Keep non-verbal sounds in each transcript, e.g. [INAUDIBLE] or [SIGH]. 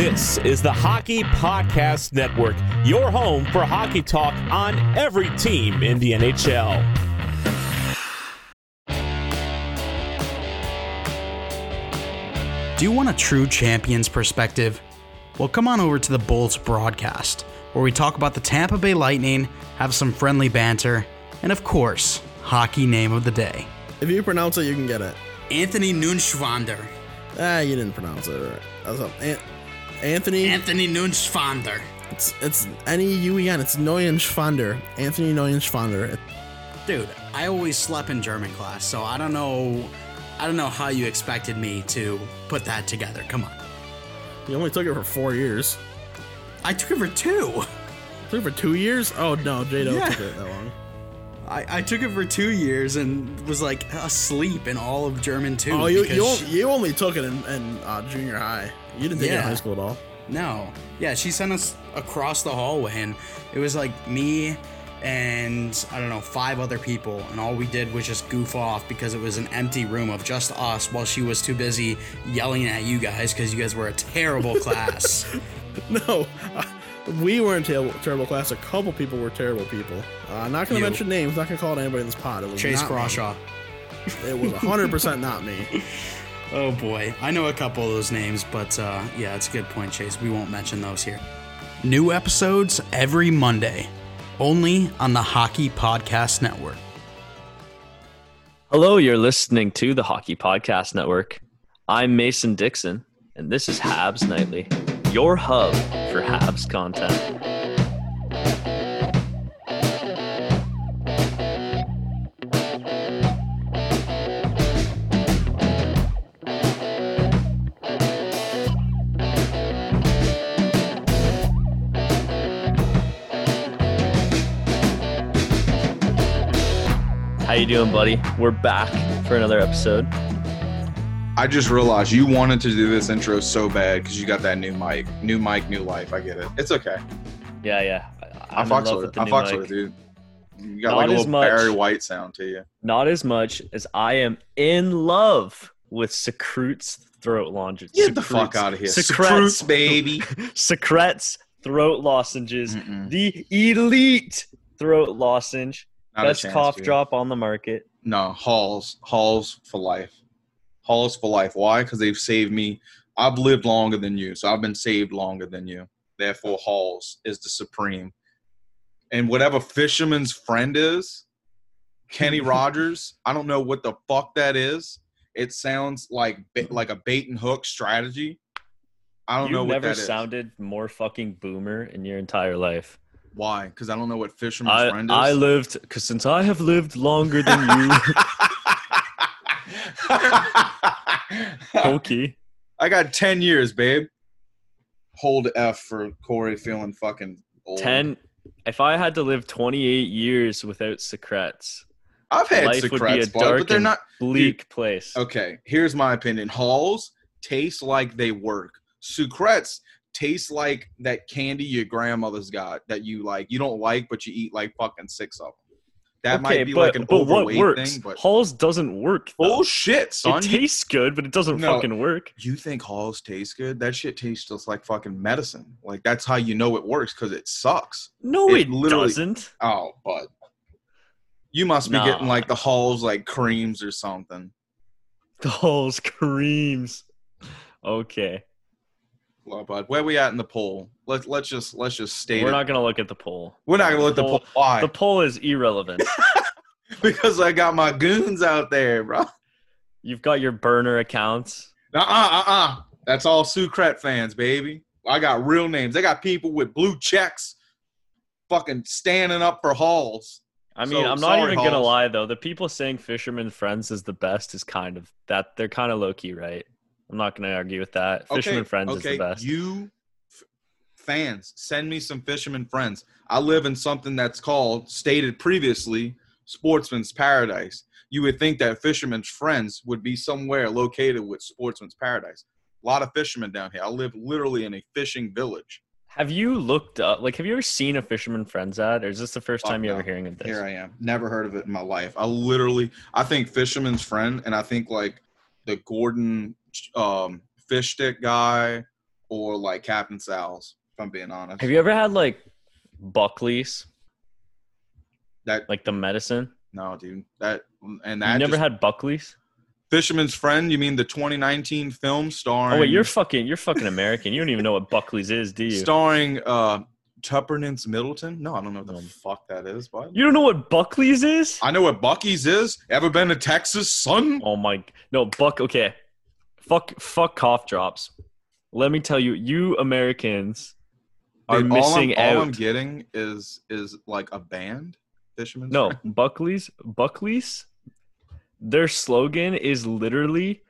This is the Hockey Podcast Network, your home for hockey talk on every team in the NHL. Do you want a true champion's perspective? Well, come on over to the Bolts broadcast, where we talk about the Tampa Bay Lightning, have some friendly banter, and of course, hockey name of the day. If you pronounce it, you can get it. Anthony Nunschwander. Ah, you didn't pronounce it right. That's up. An- Anthony. Anthony Nunschwander. It's it's N E U E N. It's Neuenschwander. Anthony Neuenschwander. Dude, I always slept in German class, so I don't know. I don't know how you expected me to put that together. Come on. You only took it for four years. I took it for two. Took it for two years? Oh no, Jado Yeah. took it that long. I, I took it for two years and was like asleep in all of German too. Oh, you you, only, you only took it in, in uh, junior high. You didn't take it in high school at all. No. Yeah, she sent us across the hallway, and it was like me and I don't know, five other people, and all we did was just goof off because it was an empty room of just us while she was too busy yelling at you guys because you guys were a terrible [LAUGHS] class. No, uh, we were in terrible, class. A couple people were terrible people. Uh, not gonna mention names. Not gonna call it anybody in this pod. It was Chase not me. Crawshaw. It was 100 percent not me. [LAUGHS] Oh boy, I know a couple of those names, but uh, yeah, it's a good point, Chase. We won't mention those here. New episodes every Monday, only on the Hockey Podcast Network. Hello, you're listening to the Hockey Podcast Network. I'm Mason Dixon, and this is Habs Nightly, your hub for Habs content. How you doing, buddy? We're back for another episode. I just realized you wanted to do this intro so bad because you got that new mic, new mic, new life. I get it. It's okay. Yeah, yeah. I I'm in fucks love with with it. the I mic. with it, dude. You got Not like a little much. Barry White sound to you. Not as much as I am in love with Sucret's throat lozenges. Get the fuck out of here, Sucrets, Sucrets, baby. [LAUGHS] Sucrets throat lozenges. Mm-mm. The elite throat lozenge. Not Best chance, cough dude. drop on the market. No, Halls, Halls for life. Halls for life. Why? Because they've saved me. I've lived longer than you, so I've been saved longer than you. Therefore, Halls is the supreme. And whatever fisherman's friend is, Kenny [LAUGHS] Rogers. I don't know what the fuck that is. It sounds like like a bait and hook strategy. I don't You know what never sounded more fucking boomer in your entire life. Why? Because I don't know what fisherman's I, friend is. I lived because since I have lived longer than you, Pokey. [LAUGHS] I got 10 years, babe. Hold F for Corey feeling fucking old. Ten. If I had to live 28 years without Sucrets, I've had life would be Sucrets, a dark but they're not. bleak place. Okay, here's my opinion. Halls taste like they work. Sucrets taste like that candy your grandmother's got that you like. You don't like, but you eat like fucking six of them. That might be but, like an but what overweight works? thing, but Halls doesn't work. though. Oh, shit, son. It tastes good, but it doesn't No. fucking work. you think Halls taste good? That shit tastes just like fucking medicine. Like that's how you know it works because it sucks. No, It it, doesn't. Oh, but you must be Nah. getting like the Halls like creams or something. The Halls creams. Okay, Well, bud, where we at in the poll? Let's let's just let's just state we're it. not gonna look at the poll. We're not gonna let the poll. Why? The poll is irrelevant. [LAUGHS] [LAUGHS] because I got my goons out there, bro. You've got your burner accounts. Uh uh uh uh. That's all Sucret fans, baby. I got real names. I got people with blue checks, fucking standing up for Halls. I mean, So, I'm not sorry, even gonna lie though. The people saying Fisherman Friends is the best is kind of that. They're kind of low key, right? I'm not gonna argue with that. Fisherman Friends okay, is the best. You f- fans, send me some fisherman friends. I live in something that's called, stated previously, Sportsman's Paradise. You would think that Fisherman's Friends would be somewhere located with Sportsman's Paradise. A lot of fishermen down here. I live literally in a fishing village. Have you looked up? Like, have you ever seen a Fisherman Friends ad, or is this the first time you're no. ever hearing of this? Here I am. Never heard of it in my life. I literally, I think Fisherman's Friend, and I think like the Gorton um, fish stick guy, or like Captain Sal's. If I'm being honest, Have you ever had like Buckley's, that like the medicine? no, dude. That and that. You never just- had Buckley's? Fisherman's Friend. You mean the 2019 film starring? Oh wait, you're fucking you're fucking American. You don't even know what Buckley's is, do you? starring uh Tuppence Middleton. No, I don't know what the fuck that is, but You don't know what Buckley's is? I know what Buc-ee's is. Ever been to Texas, son? Oh my no, Buck. Okay, fuck, fuck cough drops. Let me tell you, you Americans are Dude, missing all I'm, out. All I'm getting is is like a band. Fisherman's no, Friend. [LAUGHS] Buckley's, Buckley's. Their slogan is literally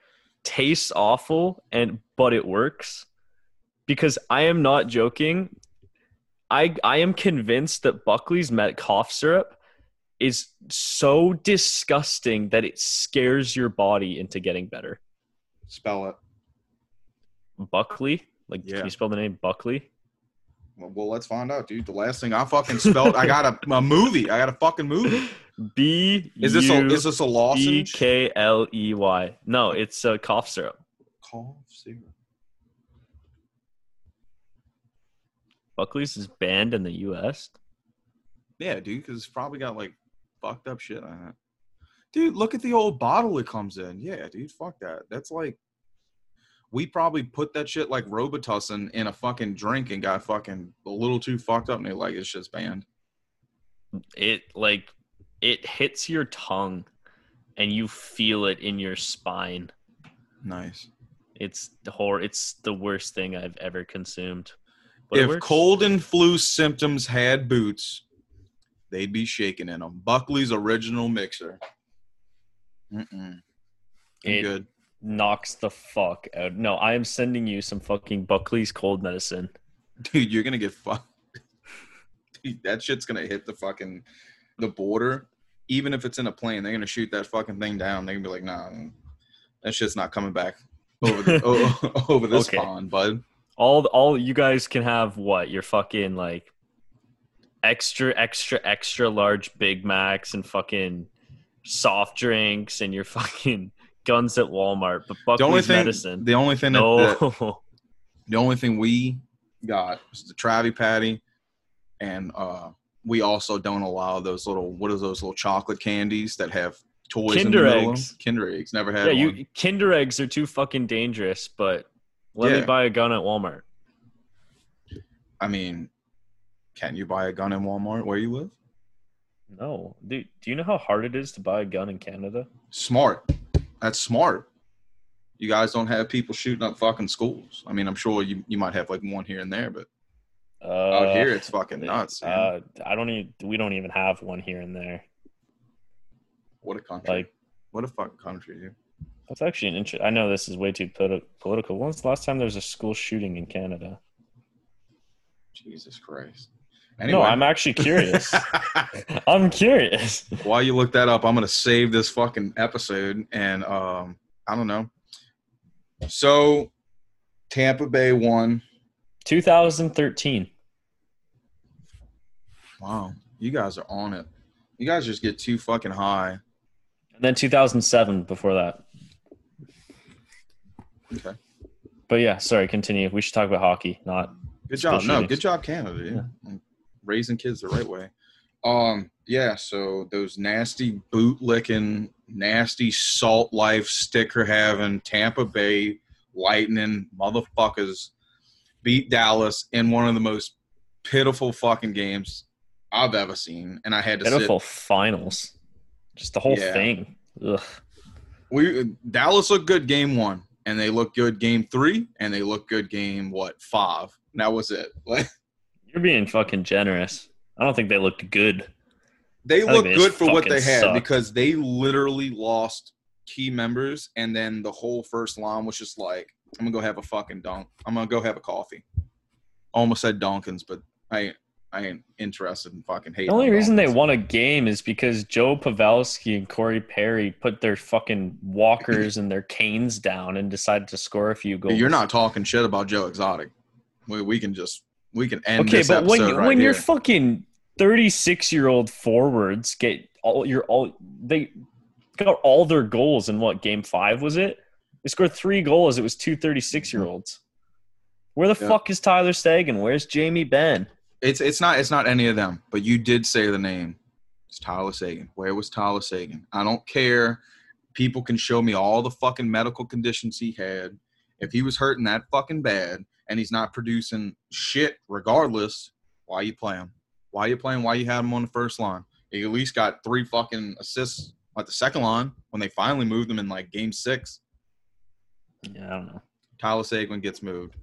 "tastes awful and but it works," because I am not joking. I I am convinced that Buckley's met cough syrup is so disgusting that it scares your body into getting better. Spell it. Buckley, like Yeah. can you spell the name Buckley? Well, well, let's find out, dude. The last thing I fucking spelled, I got a, a movie. I got a fucking movie. [LAUGHS] B Is this a is this a lozenge? K L E Y. No, it's a cough syrup. Cough syrup. Buckley's is banned in the U.S. Yeah, dude, because it's probably got like fucked up shit on it. Dude, look at the old bottle it comes in. Yeah, dude, fuck that. That's like we probably put that shit like Robitussin in a fucking drink and got fucking a little too fucked up and they like it's just banned. It like it hits your tongue, and you feel it in your spine. Nice. It's the hor. It's the worst thing I've ever consumed. But if cold and flu symptoms had boots, they'd be shaking in them. Buckley's original mixer. Mm-mm. It- good. knocks the fuck out. No, I am sending you some fucking Buckley's cold medicine. Dude, you're gonna get fucked. Dude, that shit's gonna hit the fucking the border. Even if it's in a plane, they're gonna shoot that fucking thing down. They're gonna be like, nah, that shit's not coming back over the, o- [LAUGHS] [LAUGHS] over this Okay. pond, bud. All all you guys can have what your fucking like extra extra extra large Big Macs and fucking soft drinks and your [LAUGHS] fucking guns at Walmart. But The only Buckley's thing, medicine. the only thing that, no. that [LAUGHS] the only thing we got was the Travi Patty, and uh, we also don't allow those little what are those little chocolate candies that have toys in the Kinder eggs. Kinder eggs. Never had yeah, one. you Kinder eggs are too fucking dangerous. But let me buy a gun at Walmart. I mean, can you buy a gun in Walmart where you live? No, dude. Do you know how hard it is to buy a gun in Canada? Smart. That's smart. You guys don't have people shooting up fucking schools. I mean, I'm sure you, you might have like one here and there, but Uh, out here it's fucking nuts. Uh, I don't even. We don't even have one here and there. what a country. Like what a fucking country, dude. that's actually an interest. I know this is way too politi- political. When's the last time there was a school shooting in Canada? Jesus Christ. No, I'm actually curious. [LAUGHS] I'm curious. While you look that up, I'm gonna save this fucking episode and um I don't know. So Tampa Bay won. 2013. Wow, you guys are on it. You guys just get too fucking high. And then 2007 before that. Okay. But yeah, sorry, continue. We should talk about hockey, not Good job. No, good job, Canada. Yeah. Raising kids the right way. Um, yeah, so those nasty boot licking, nasty salt life sticker having Tampa Bay Lightning motherfuckers beat Dallas in one of the most pitiful fucking games I've ever seen. And I had to pitiful sit finals. Just the whole Yeah. thing. Ugh. we Dallas looked good game one, and they looked good game three, and they looked good game what five. And that was it. [LAUGHS] Like You're being fucking generous. I don't think they looked good. They think look they good for what they had sucked. because they literally lost key members, and then the whole first line was just like, "I'm gonna go have a fucking dunk. I'm gonna go have a coffee." Almost said Donkins, but I I ain't interested in fucking hating. The only on reason they won a game is because Joe Pavelski and Corey Perry put their fucking walkers and their canes down and decided to score a few goals. You're not talking shit about Joe Exotic. We, we can just we can end okay, this but when episode right when here. your fucking 36 year old forwards get all your all they got all their goals in what game five was it? They scored three goals. It was two 36 year olds. Where the Yeah. fuck is Tyler Seguin? Where's Jamie Benn? It's it's not it's not any of them, but you did say the name. It's Tyler Seguin. Where was Tyler Seguin? I don't care. People can show me all the fucking medical conditions he had. If he was hurting that fucking bad and he's not producing shit regardless, why you play him? Why you playing? Why you had him on the first line? He at least got three fucking assists at the second line when they finally moved him in like game six. Yeah, I don't know. Tyler Seguin gets moved.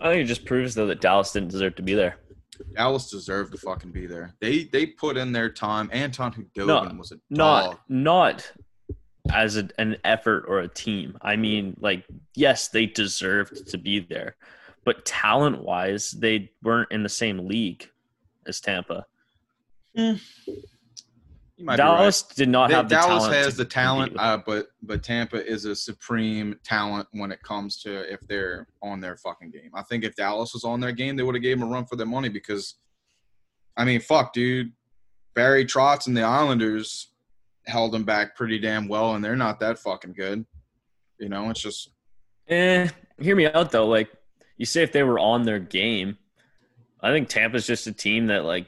I think it just proves though that Dallas didn't deserve to be there. Dallas deserved to fucking be there. They they put in their time. Anton Khudobin No, was a Not dog. not as a, an effort or a team. I mean, like yes, they deserved to be there, but talent wise, they weren't in the same league as Tampa. You might be right. Dallas did not They- have the Dallas talent. has the talent, uh, but but Tampa is a supreme talent when it comes to if they're on their fucking game. I think if Dallas was on their game, they would have gave them a run for their money because, I mean, fuck, dude, Barry Trotz and the Islanders held them back pretty damn well, and they're not that fucking good. You know, it's just Eh, hear me out though. Like you say, if they were on their game, I think Tampa's just a team that like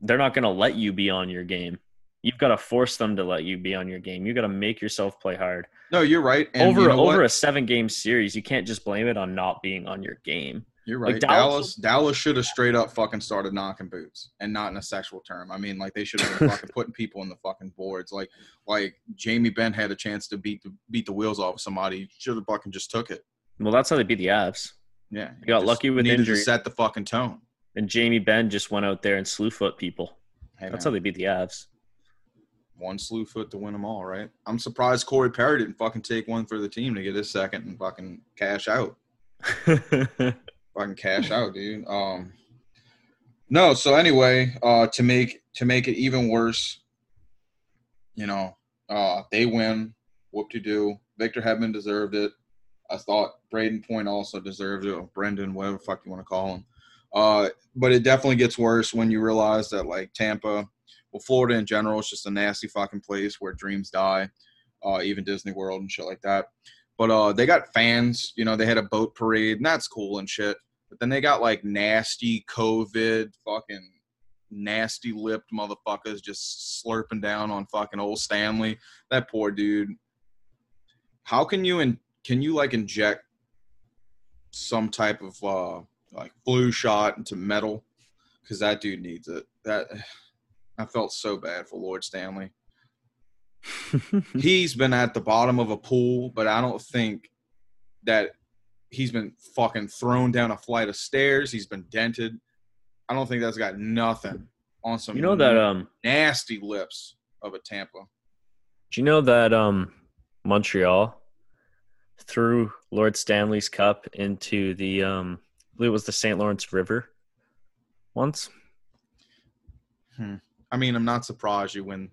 they're not going to let you be on your game. You've got to force them to let you be on your game. You got to make yourself play hard. no, you're right. And over you know over what? a seven game series, you can't just blame it on not being on your game. You're Like, right. Dallas- Dallas Dallas should have straight up fucking started knocking boots and not in a sexual term. I mean, like they should have been fucking [LAUGHS] putting people in the fucking boards. Like like Jamie Benn had a chance to beat the beat the wheels off somebody. Should have fucking just took it. Well, that's how they beat the Avs. Yeah. You got just lucky with needed injury. to set the fucking tone. And Jamie Benn just went out there and slew foot people. Hey, That's how they beat the Avs. one slew foot to win them all, right? I'm surprised Corey Perry didn't fucking take one for the team to get his second and fucking cash out. [LAUGHS] fucking cash out, dude. Um, no. So anyway, uh, to make to make it even worse, you know, uh, they win. Whoop to do. Victor Hedman deserved it. I thought Brayden Point also deserved it, Brendan, whatever fuck you want to call him. Uh, but it definitely gets worse when you realize that like Tampa, well, Florida in general is just a nasty fucking place where dreams die. Uh, even Disney World and shit like that. But uh, they got fans. You know, they had a boat parade, and that's cool and shit. But then they got like nasty COVID, fucking nasty lipped motherfuckers just slurping down on fucking old Stanley. That poor dude. How can you and can you like inject some type of uh like flu shot into metal? Because that dude needs it. That [SIGHS] I felt so bad for Lord Stanley [LAUGHS] he's been at the bottom of a pool, but I don't think that he's been fucking thrown down a flight of stairs. He's been dented. I don't think that's got nothing on some you know that um nasty lips of a Tampa. do you know that um Montreal threw Lord Stanley's cup into the um I believe it was the St. Lawrence River once? I mean, I'm not surprised you win.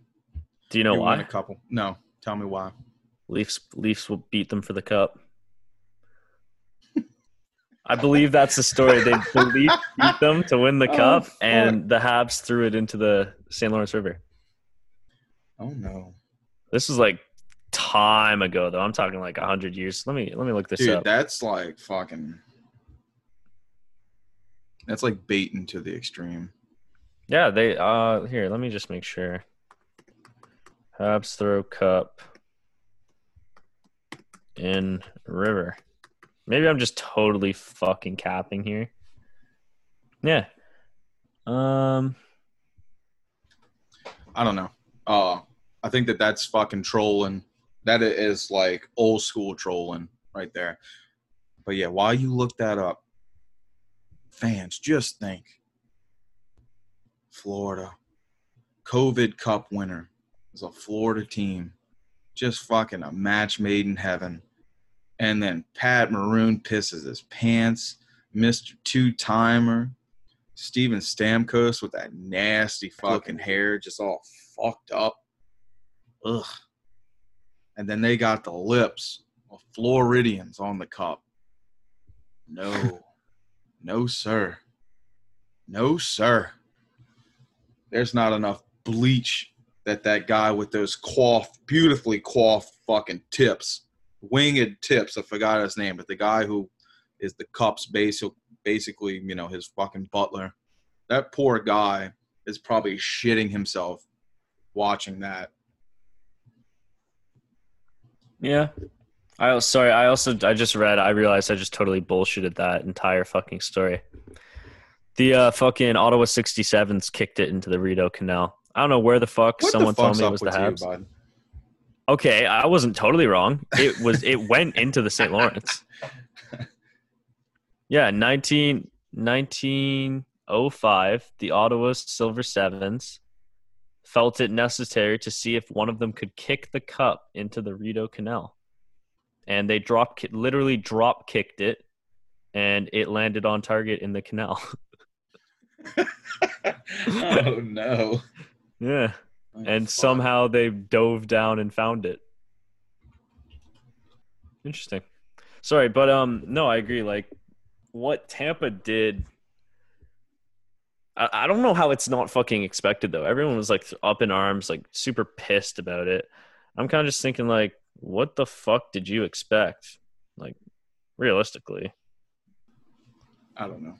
Do you know you why? A couple. No, tell me why. Leafs Leafs will beat them for the cup. I believe that's the story. They [LAUGHS] the Leafs beat them to win the Oh, cup, fuck. and the Habs threw it into the St. Lawrence River. Oh no, This was like time ago, though. I'm talking like hundred years. Let me let me look this dude, up. that's like fucking. That's like baiting to the extreme. Yeah, they uh here, let me just make sure. Habs throw cup in river. Maybe I'm just totally fucking capping here. Yeah. Um I don't know. Uh, I think that that's fucking trolling. That is like old school trolling right there. But yeah, while you look that up, fans, just think Florida, COVID Cup winner is a Florida team. Just fucking a match made in heaven. And then Pat Maroon pisses his pants. Mr. Two Timer, Steven Stamkos with that nasty fucking hair, just all fucked up. Ugh. And then they got the lips of Floridians on the cup. No. [LAUGHS] no, sir. No, sir. There's not enough bleach that that guy with those coiffed, beautifully coiffed fucking tips, winged tips, I forgot his name, but the guy who is the Cup's basic, basically, you know, his fucking butler. That poor guy is probably shitting himself watching that. Yeah. I also, sorry. I also I just read. I realized I just totally bullshitted that entire fucking story. The uh, fucking Ottawa 67s kicked it into the Rideau Canal. I don't know where the fuck What someone the told me it was the with you, Habs. Okay, I wasn't totally wrong. It was [LAUGHS] it went into the St. Lawrence. [LAUGHS] Yeah, 19, 1905, the Ottawa Silver Sevens felt it necessary to see if one of them could kick the cup into the Rideau Canal. And they drop literally drop kicked it and it landed on target in the canal. [LAUGHS] oh no! yeah. Oh, And fuck. somehow they dove down and found it. Interesting. Sorry, but um no, I agree like what Tampa did I, I don't know how it's not fucking expected though. Everyone was like up in arms, like super pissed about it. I'm kind of just thinking like what the fuck did you expect? Like realistically. I don't know.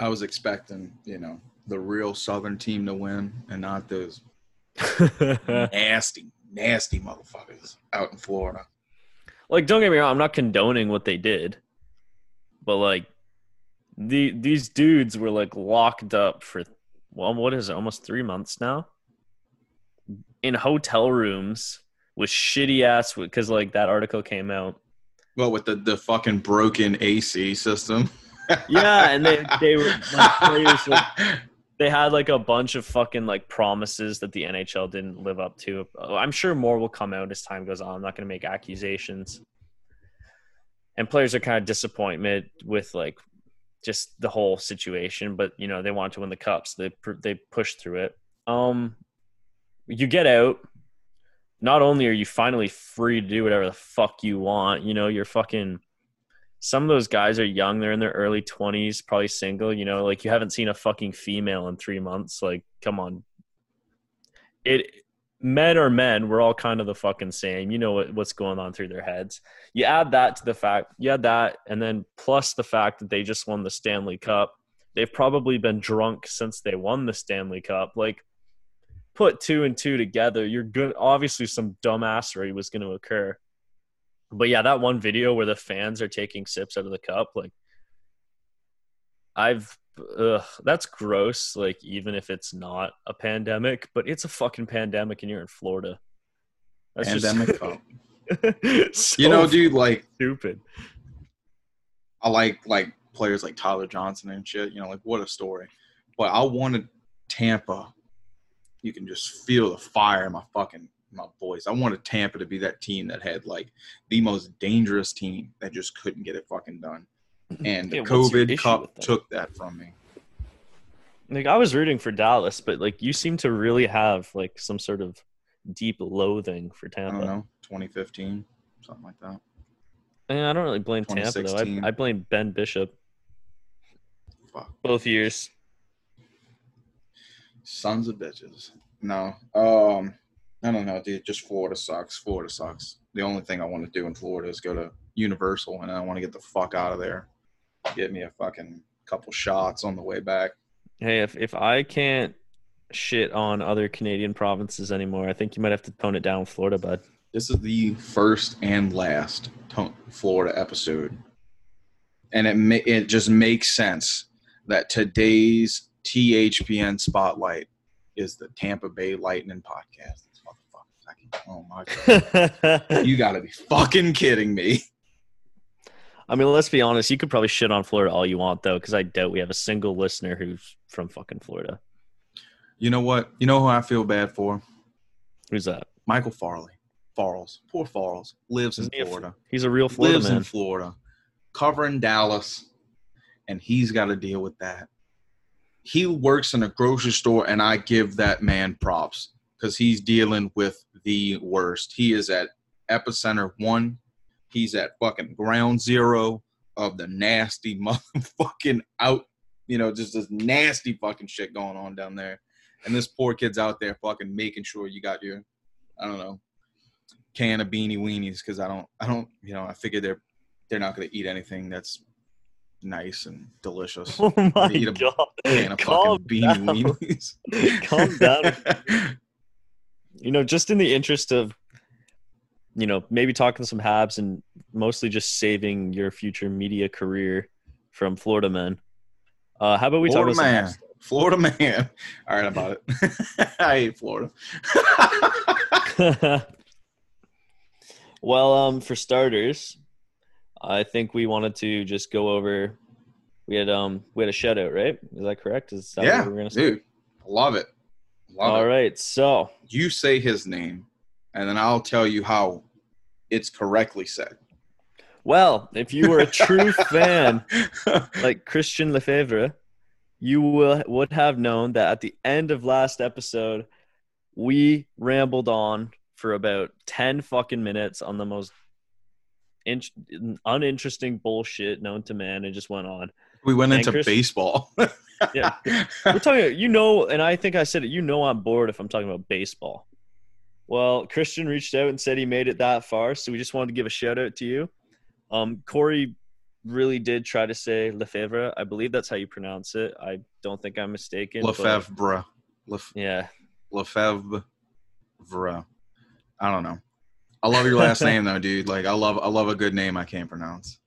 I was expecting, you know, the real Southern team to win, and not those [LAUGHS] nasty, nasty motherfuckers out in Florida. like don't get me wrong i'm not condoning what they did but like the these dudes were like locked up for well what is it almost three months now in hotel rooms with shitty ass because like that article came out Well, with the the fucking broken AC system. [LAUGHS] yeah and they they were like, players like they had like a bunch of fucking like promises that the NHL didn't live up to. Oh, I'm sure more will come out as time goes on. I'm not going to make accusations. And players are kind of disappointed with like just the whole situation, but you know they want to win the cups. They they push through it. Um, you get out. Not only are you finally free to do whatever the fuck you want, you know you're fucking some of those guys are young they're in their early 20s probably single you know like you haven't seen a fucking female in three months like come on it men are men. We're all kind of the fucking same. You know what, what's going on through their heads. You add that to the fact you add that and then plus the fact that they just won the stanley cup. They've probably been drunk since they won the stanley cup. Like put two and two together you're good. Obviously some dumbassery was going to occur. But yeah, that one video where the fans are taking sips out of the cup, like I've ugh, that's gross. Like even if it's not a pandemic, but it's a fucking pandemic, and you're in Florida. That's Pandemic [LAUGHS] oh. just You know, dude, like stupid. I like like players like Tyler Johnson and shit. You know, like what a story. But I wanted Tampa. You can just feel the fire in my fucking my voice. I wanted Tampa to be that team that had like the most dangerous team that just couldn't get it fucking done. And the Yeah, COVID Cup took that from me. Like I was rooting for Dallas, but like you seem to really have like some sort of deep loathing for I Tampa. don't know, 2015, something like that. And I don't really blame Tampa though. I, I blame Ben Bishop Fuck. both years. Sons of bitches. No. Um, I don't know, dude. Just Florida sucks. Florida sucks. The only thing I want to do in Florida is go to Universal, and I want to get the fuck out of there. Get me a fucking couple shots on the way back. Hey, if if I can't shit on other Canadian provinces anymore, I think you might have to tone it down, Florida, bud. This is the first and last Florida episode, and it ma- it just makes sense that today's THPN spotlight is the Tampa Bay Lightning podcast. These motherfuckers, I can- Oh my god. [LAUGHS] You gotta be fucking kidding me. I mean, let's be honest. You could probably shit on Florida all you want, though, because I doubt we have a single listener who's from fucking Florida. You know what? You know who I feel bad for? Who's that? Michael Farley. Farles. Poor Farles. Lives in Isn't he a- Florida. He's a real Florida Lives man. in Florida. Covering Dallas. And he's got to deal with that. He works in a grocery store, and I give that man props because he's dealing with the worst. He is at epicenter one. He's at fucking ground zero of the nasty [LAUGHS] motherfucking out, you know, just this nasty fucking shit going on down there. And this poor kid's out there fucking making sure you got your, I don't know, can of beanie weenies because I don't, I don't, you know, I figure they're, they're not going to eat anything that's nice and delicious. [LAUGHS] Oh my Eat a god! Can of Calm fucking beanie down. weenies. [LAUGHS] Calm down. You know, just in the interest of, you know, maybe talking some Habs and mostly just saving your future media career from Florida men. Uh, how about we Florida talk about man. Florida man. [LAUGHS] All right, about it. [LAUGHS] I hate Florida. [LAUGHS] well, um, for starters, I think we wanted to just go over. We had um we had a shout out, right? Is that correct? Is that yeah, what we're gonna say? dude. Love it. Love All it. right, so You say his name, and then I'll tell you how it's correctly said. well, if you were a true [LAUGHS] fan like Christian Lefebvre, you will, would have known that at the end of last episode, we rambled on for about 10 fucking minutes on the most in- uninteresting bullshit known to man. and just went on. we went And into baseball. Yeah. We're talking, you know, and I think I said it, you know, I'm bored if I'm talking about baseball. Well, Christian reached out and said he made it that far. So we just wanted to give a shout out to you. Um, Corey really did try to say Lefebvre. I believe that's how you pronounce it. I don't think I'm mistaken. Lefebvre. Lef- Yeah. Lefebvre. I don't know. I love your last [LAUGHS] name though, dude. Like I love I love a good name I can't pronounce.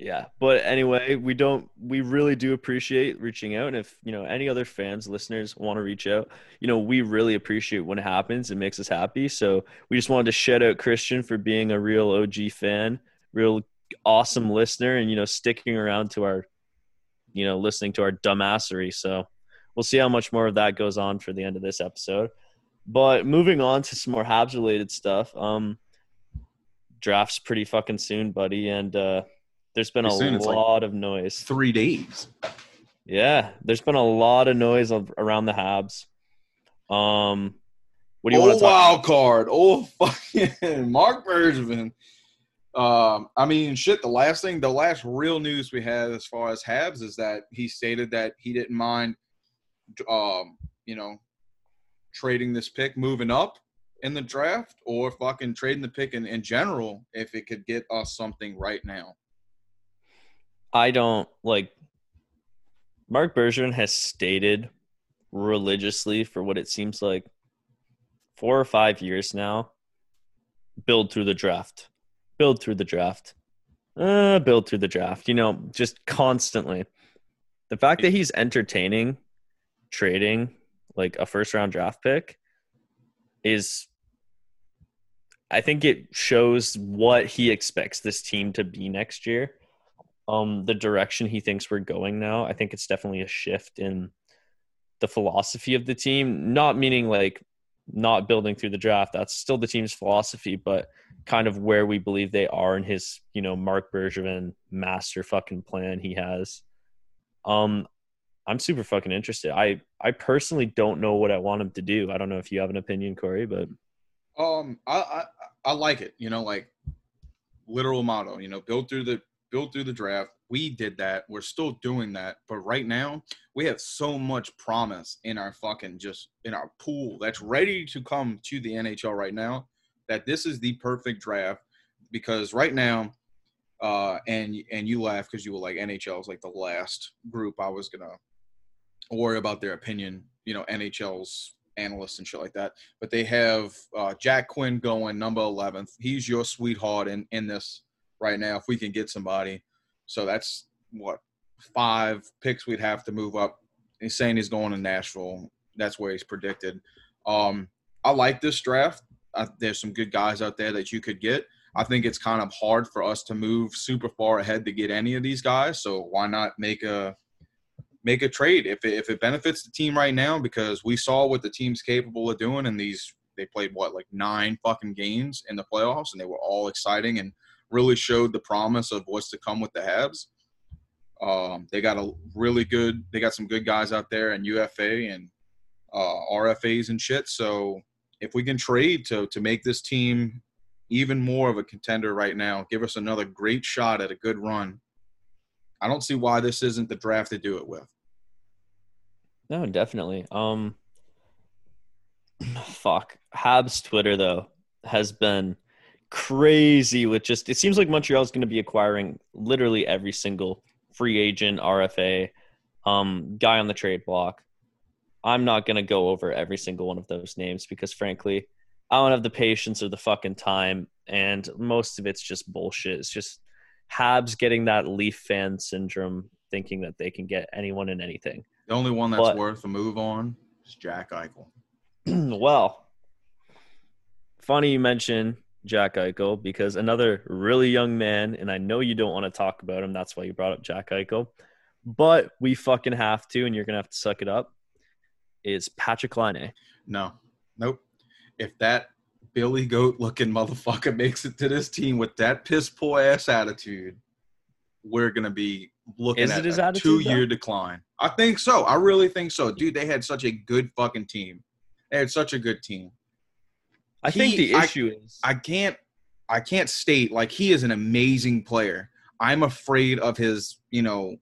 Yeah. But anyway, we don't, we really do appreciate reaching out. And if, you know, any other fans, listeners want to reach out, you know, we really appreciate when it happens. It makes us happy. So we just wanted to shout out Christian for being a real OG fan, real awesome listener, and, you know, sticking around to our, you know, listening to our dumbassery. So we'll see how much more of that goes on for the end of this episode. But moving on to some more Habs related stuff. Um, draft's pretty fucking soon, buddy. And, uh, there's been a Pretty soon, it's like- lot of noise. Three days. Yeah, there's been a lot of noise of, around the Habs. Um, what do you oh, want to talk? wild card. Oh, [LAUGHS] fucking Marc Bergevin. Um, I mean, shit. The last thing, the last real news we had as far as Habs is that he stated that he didn't mind, um, you know, trading this pick, moving up in the draft, or fucking trading the pick in, in general if it could get us something right now. I don't like. Mark Bergeron has stated religiously for what it seems like four or five years now. Build through the draft, build through the draft, uh, build through the draft. You know, just constantly. The fact that he's entertaining trading like a first round draft pick is I think it shows what he expects this team to be next year. Um, the direction he thinks we're going now. I think it's definitely a shift in the philosophy of the team. Not meaning like not building through the draft. That's still the team's philosophy, but kind of where we believe they are in his, you know, Marc Bergevin master fucking plan he has. Um, I'm super fucking interested. I I personally don't know what I want him to do. I don't know if you have an opinion, Corey, but Um, I, I I like it. You know, like literal motto. You know, build through the build through the draft. We did that. We're still doing that. But right now, we have so much promise in our fucking just in our pool that's ready to come to the NHL right now. That this is the perfect draft because right now, uh, and and you laugh because you were like NHL is like the last group I was gonna worry about their opinion. You know, NHL's analysts and shit like that but they have uh, Jack Quinn going number 11th. He's your sweetheart in, in this right now if we can get somebody. So that's what five picks we'd have to move up. He's saying he's going to Nashville. That's where he's predicted. Um, I like this draft. I, there's some good guys out there that you could get. I think it's kind of hard for us to move super far ahead to get any of these guys. So why not make a make a trade if it, if it benefits the team right now because we saw what the team's capable of doing in these they played what like nine fucking games in the playoffs and they were all exciting and really showed the promise of what's to come with the Habs. Um, they got a really good they got some good guys out there and UFA and uh, RFAs and shit. So if we can trade to to make this team even more of a contender right now, give us another great shot at a good run. I don't see why this isn't the draft to do it with. No, definitely. Um [SIGHS] fuck. Habs Twitter though has been crazy with just it seems like Montreal's going to be acquiring literally every single free agent, RFA, um, guy on the trade block. I'm not gonna go over every single one of those names because frankly, I don't have the patience or the fucking time, and most of it's just bullshit. It's just Habs getting that Leaf fan syndrome, thinking that they can get anyone and anything. The only one that's But- worth a move on is Jack Eichel. [CLEARS THROAT] well, funny you mention Jack Eichel because another really young man, and I know you don't want to talk about him. That's why you brought up Jack Eichel, but we fucking have to, and you're gonna have to suck it up. Is Patrik Laine? No, nope. If that Billy Goat looking motherfucker makes it to this team with that piss poor ass attitude, we're gonna be looking Is at a two year decline. I think so. I really think so, dude. They had such a good fucking team. They had such a good team. I think He- the I- issue is I can't I can't state like he is an amazing player. I'm afraid of his, you know,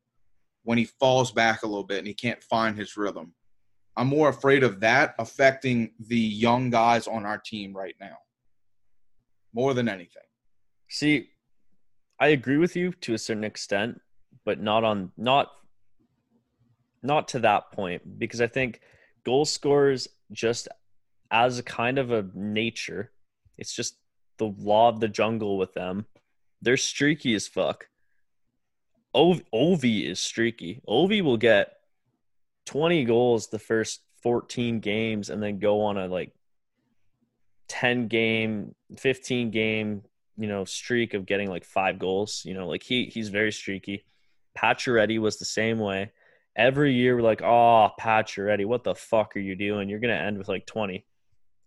when he falls back a little bit and he can't find his rhythm. I'm more afraid of that affecting the young guys on our team right now. More than anything. See, I agree with you to a certain extent, but not on not not to that point because I think goal scorers just as a kind of a nature, it's just the law of the jungle with them. They're streaky as fuck. Ov- Ovi is streaky. Ovi will get 20 goals the first 14 games and then go on a like 10 game, 15 game, you know, streak of getting like five goals. You know, like he he's very streaky. Pacioretty was the same way. Every year we're like, oh, Pacioretty, what the fuck are you doing? You're gonna end with like 20.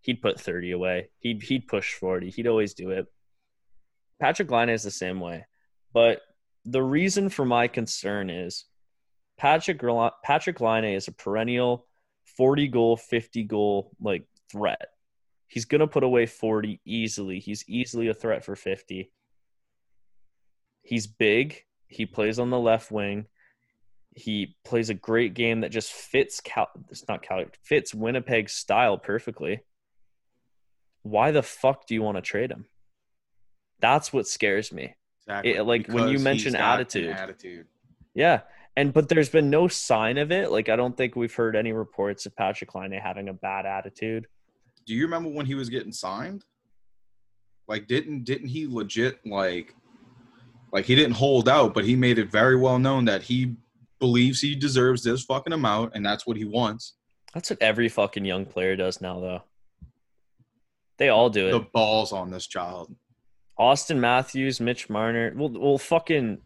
He'd put 30 away. He'd he'd push 40. He'd always do it. Patrik Laine is the same way. But the reason for my concern is Patrick Patrik Laine is a perennial 40 goal, 50 goal like threat. He's going to put away 40 easily. He's easily a threat for 50. He's big. He plays on the left wing. He plays a great game that just fits Cal it's not Cal fits Winnipeg's style perfectly. Why the fuck do you want to trade him? That's what scares me. Exactly. It- like, when you mention he's got an attitude. attitude. Yeah. And but there's been no sign of it. Like I don't think we've heard any reports of Patrik Laine having a bad attitude. Do you remember when he was getting signed? Like didn't didn't he legit like like he didn't hold out, but he made it very well known that he believes he deserves this fucking amount and that's what he wants. That's what every fucking young player does now though. They all do it. The balls on this child. Austin Matthews, Mitch Marner. Well, well, fucking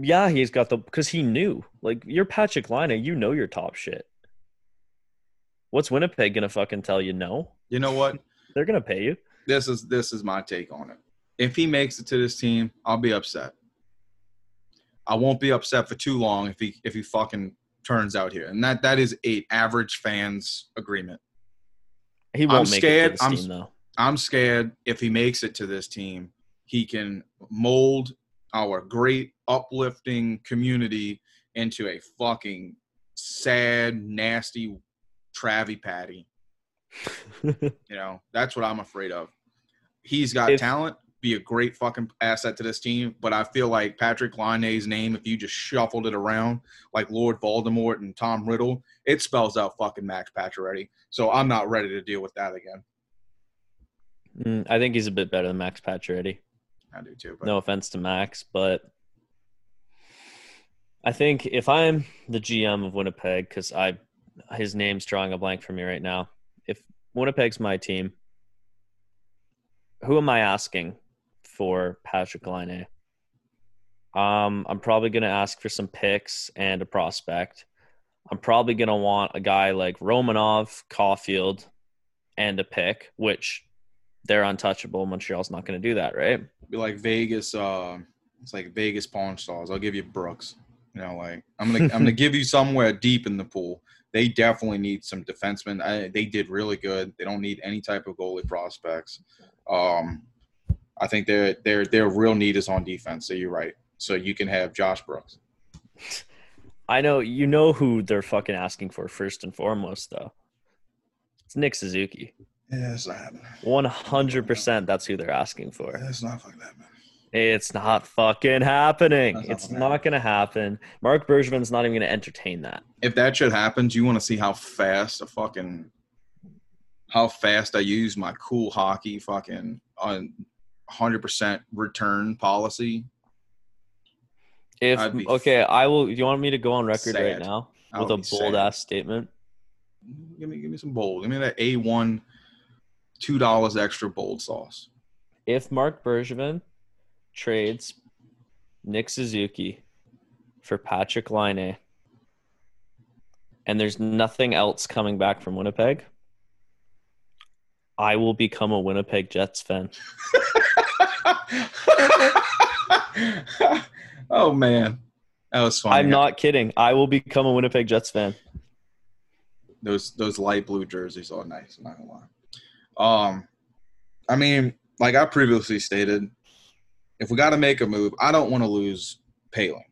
yeah, he's got the because he knew. Like you're Patrik Laine, you know your top shit. What's Winnipeg gonna fucking tell you? No, You know what? they're gonna pay you. this is this is my take on it. If he makes it to this team, I'll be upset. I won't be upset for too long if he if he fucking turns out here, and that that is a average fans agreement. He won't I'm make scared. it to I'm team though. I'm scared if he makes it to this team, he can mold our great uplifting community into a fucking sad, nasty Travie Patty. [LAUGHS] You know, that's what I'm afraid of. He's got If- talent, be a great fucking asset to this team, but I feel like Patrik Laine's name, if you just shuffled it around like Lord Voldemort and Tom Riddle, it spells out fucking Max Pacioretty. So I'm not ready to deal with that again. Mm, I think he's a bit better than Max Pacioretty. I do too. But No offense to Max, but I think if I'm the GM of Winnipeg, because I his name's drawing a blank for me right now. If Winnipeg's my team, who am I asking for Patrik Laine? Um, I'm probably gonna ask for some picks and a prospect. I'm probably gonna want a guy like Romanov, Caufield, and a pick, which they're untouchable. Montreal's not gonna do that, right? be like Vegas. Uh, it's like Vegas pawn stars. I'll give you Brooks. You know, like I'm gonna I'm gonna [LAUGHS] give you somewhere deep in the pool. They definitely need some defensemen. I, they did really good. They don't need any type of goalie prospects. Um, I think their their their real need is on defense. So you're right. So you can have Josh Brooks. I know you know who they're fucking asking for first and foremost, though. It's Nick Suzuki. Yeah, it's not happening. One hundred percent. That's who they're asking for. It's not like that, man. It's not fucking happening. Not it's fucking not going to happen. Marc Bergevin's not even going to entertain that. If that shit happens, you want to see how fast a fucking how fast I use my cool hockey fucking on 100% return policy. If okay, I will. You want me to go on record right now with a bold sad. ass statement? Give me give me some bold. Give me that A1 two dollars extra bold sauce. If Marc Bergevin trades Nick Suzuki for Patrik Laine, and there's nothing else coming back from Winnipeg, I will become a Winnipeg Jets fan. [LAUGHS] [LAUGHS] oh man, that was funny. I'm not kidding. I will become a Winnipeg Jets fan. those those light blue jerseys are nice. I'm not gonna lie. Um, I mean, like I previously stated, if we got to make a move, I don't want to lose Poehling,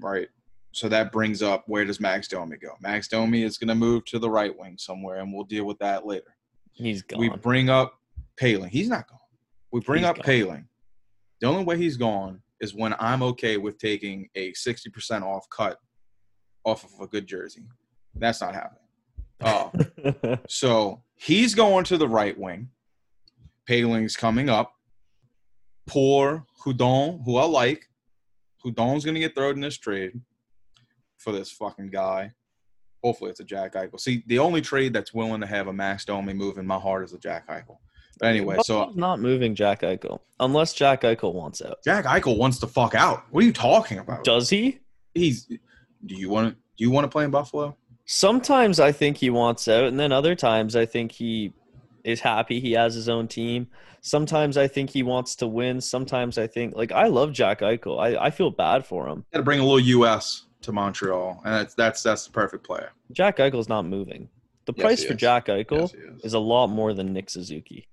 right? So that brings up where does Max Domi go? Max Domi is gonna move to the right wing somewhere, and we'll deal with that later. He's gone. We bring up Poehling. He's not gone. We bring He's up gone. Poehling. The only way he's gone is when I'm okay with taking a 60% off cut off of a good jersey. That's not happening. Oh, [LAUGHS] so he's going to the right wing. Poehling's coming up. Poor Hudon, who I like. Hudon's going to get thrown in this trade for this fucking guy. Hopefully it's a Jack Eichel. See, the only trade that's willing to have a Max Domi move in my heart is a Jack Eichel. But anyway, so not moving Jack Eichel unless Jack Eichel wants out. Jack Eichel wants to fuck out. What are you talking about? Does he? He's. Do you want to? Do you want to play in Buffalo? Sometimes I think he wants out, and then other times I think he is happy he has his own team. Sometimes I think he wants to win. Sometimes I think like I love Jack Eichel. I, I feel bad for him. Got to bring a little U.S. to Montreal, and that's that's that's the perfect player. Jack Eichel's not moving. The Yes, price for. Jack Eichel Yes, is. is a lot more than Nick Suzuki.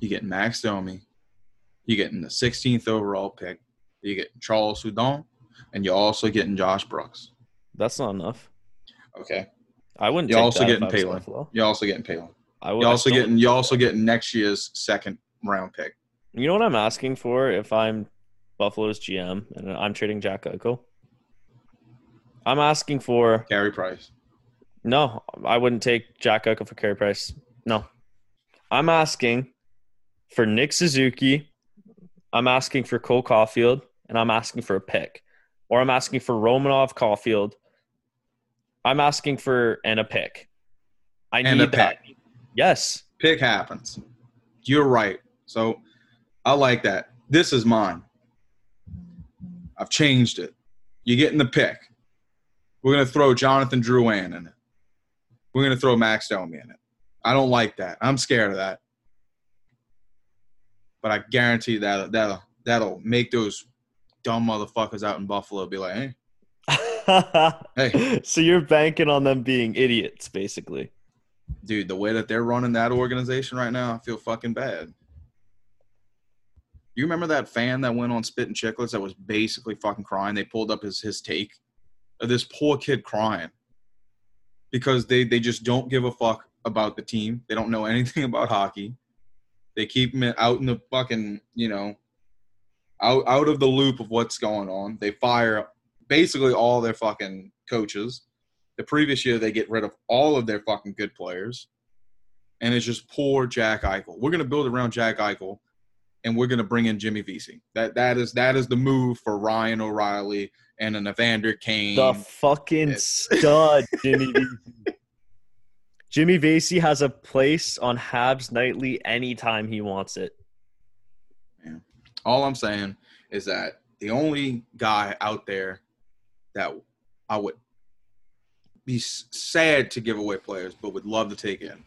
You get Max Domi, you getting the 16th overall pick, you get Charles Hudon, and you're also getting Josh Brooks. That's not enough. Okay. I wouldn't. You're take also getting Poehling. Buffalo. You're also getting Poehling. I would. You're also getting you're also getting next year's second round pick. You know what I'm asking for if I'm Buffalo's GM and I'm trading Jack Eichel? I'm asking for Carey Price. no. I wouldn't take Jack Eichel for Carey Price. No, I'm asking for Nick Suzuki. I'm asking for Cole Caufield, and I'm asking for a pick, or I'm asking for Romanov Caufield. I'm asking for and a pick. I And need a that. pick. Yes. Pick happens. You're right. So I like that. This is mine. I've changed it. You're getting the pick. We're gonna throw Jonathan Drouin in it. We're gonna throw Max Domi in it. I don't like that. I'm scared of that. But I guarantee that that'll that'll make those dumb motherfuckers out in Buffalo be like, hey, [LAUGHS] Hey. So you're banking on them being idiots, basically. dude, the way that they're running that organization right now, I feel fucking bad. You remember that fan that went on Spittin' Chiclets that was basically fucking crying? They pulled up his his take of this poor kid crying because they they just don't give a fuck about the team. They don't know anything [LAUGHS] about hockey. They keep him out in the fucking you know out out of the loop of what's going on. They fire basically all their fucking coaches. The previous year, they get rid of all of their fucking good players, and it's just poor Jack Eichel. We're gonna build around Jack Eichel, and we're gonna bring in Jimmy Vesey. That that is that is the move for Ryan O'Reilly and an Evander Kane. The fucking stud, Jimmy Vesey. [LAUGHS] Jimmy Vesey has a place on Habs Nightly anytime he wants it. All I'm saying is that the only guy out there that I would be sad to give away players, but would love to take in,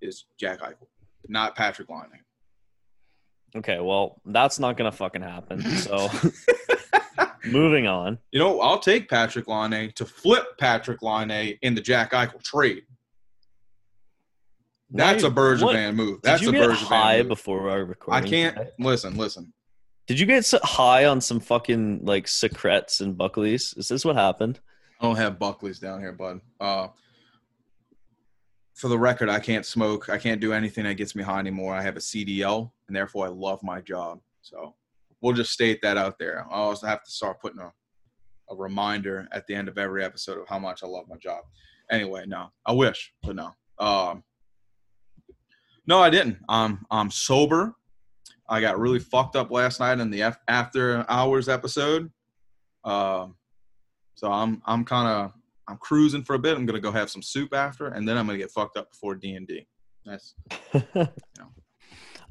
is Jack Eichel, not Patrik Laine. Okay, well, that's not gonna fucking happen. So [LAUGHS] moving on. You know, I'll take Patrik Laine to flip Patrik Laine in the Jack Eichel trade. That's a Bergevin move. That's Did a you get Bergevin high move. before our recording. I can't today? listen. Listen. Did you get high on some fucking like Sucrets and Buckleys? Is this what happened? I don't have Buckley's down here, bud. Uh, for the record, I can't smoke. I can't do anything that gets me high anymore. I have a CDL, and therefore I love my job. So we'll just state that out there. I always have to start putting a, a reminder at the end of every episode of how much I love my job. Anyway, no, I wish, but no. Um, no, I didn't. I'm I'm sober. I got really fucked up last night in the after hours episode. Um, so I'm I'm kind of I'm cruising for a bit. I'm gonna go have some soup after, and then I'm gonna get fucked up before D and D. That's [LAUGHS]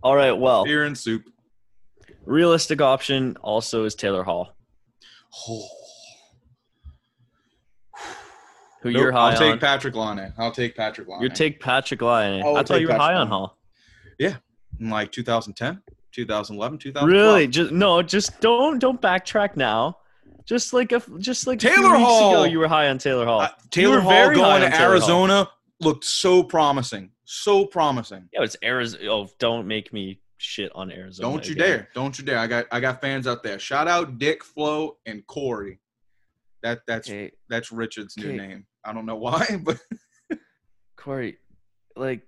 All right. Well, beer and soup. realistic option also is Taylor Hall, Oh. Who Nope, you're high on. I'll take. Patrik Laine. I'll take Patrik Laine. you take Patrick Lyon. I'll I thought take you were Patrick high on Laine. Hall. in like 2010, 2011, 2012. Really? Just no. Just don't don't backtrack now. Just like a just like a few Taylor weeks Hall. ago, you were high on Taylor Hall. Uh, Taylor Hall very high going on to Taylor Hall. Arizona looked so promising. So promising. yeah, it's Arizona. Oh, don't make me shit on Arizona. Don't you again. dare. Don't you dare. I got I got fans out there. Shout out Dick, Flo, and Corey. That that's Okay, that's Richard's new name. I don't know why, [LAUGHS] but Corey, like,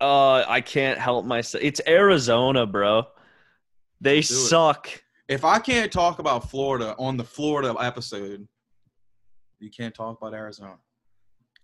uh, I can't help myself. It's Arizona, bro. They suck. if I can't talk about Florida on the Florida episode, you can't talk about Arizona.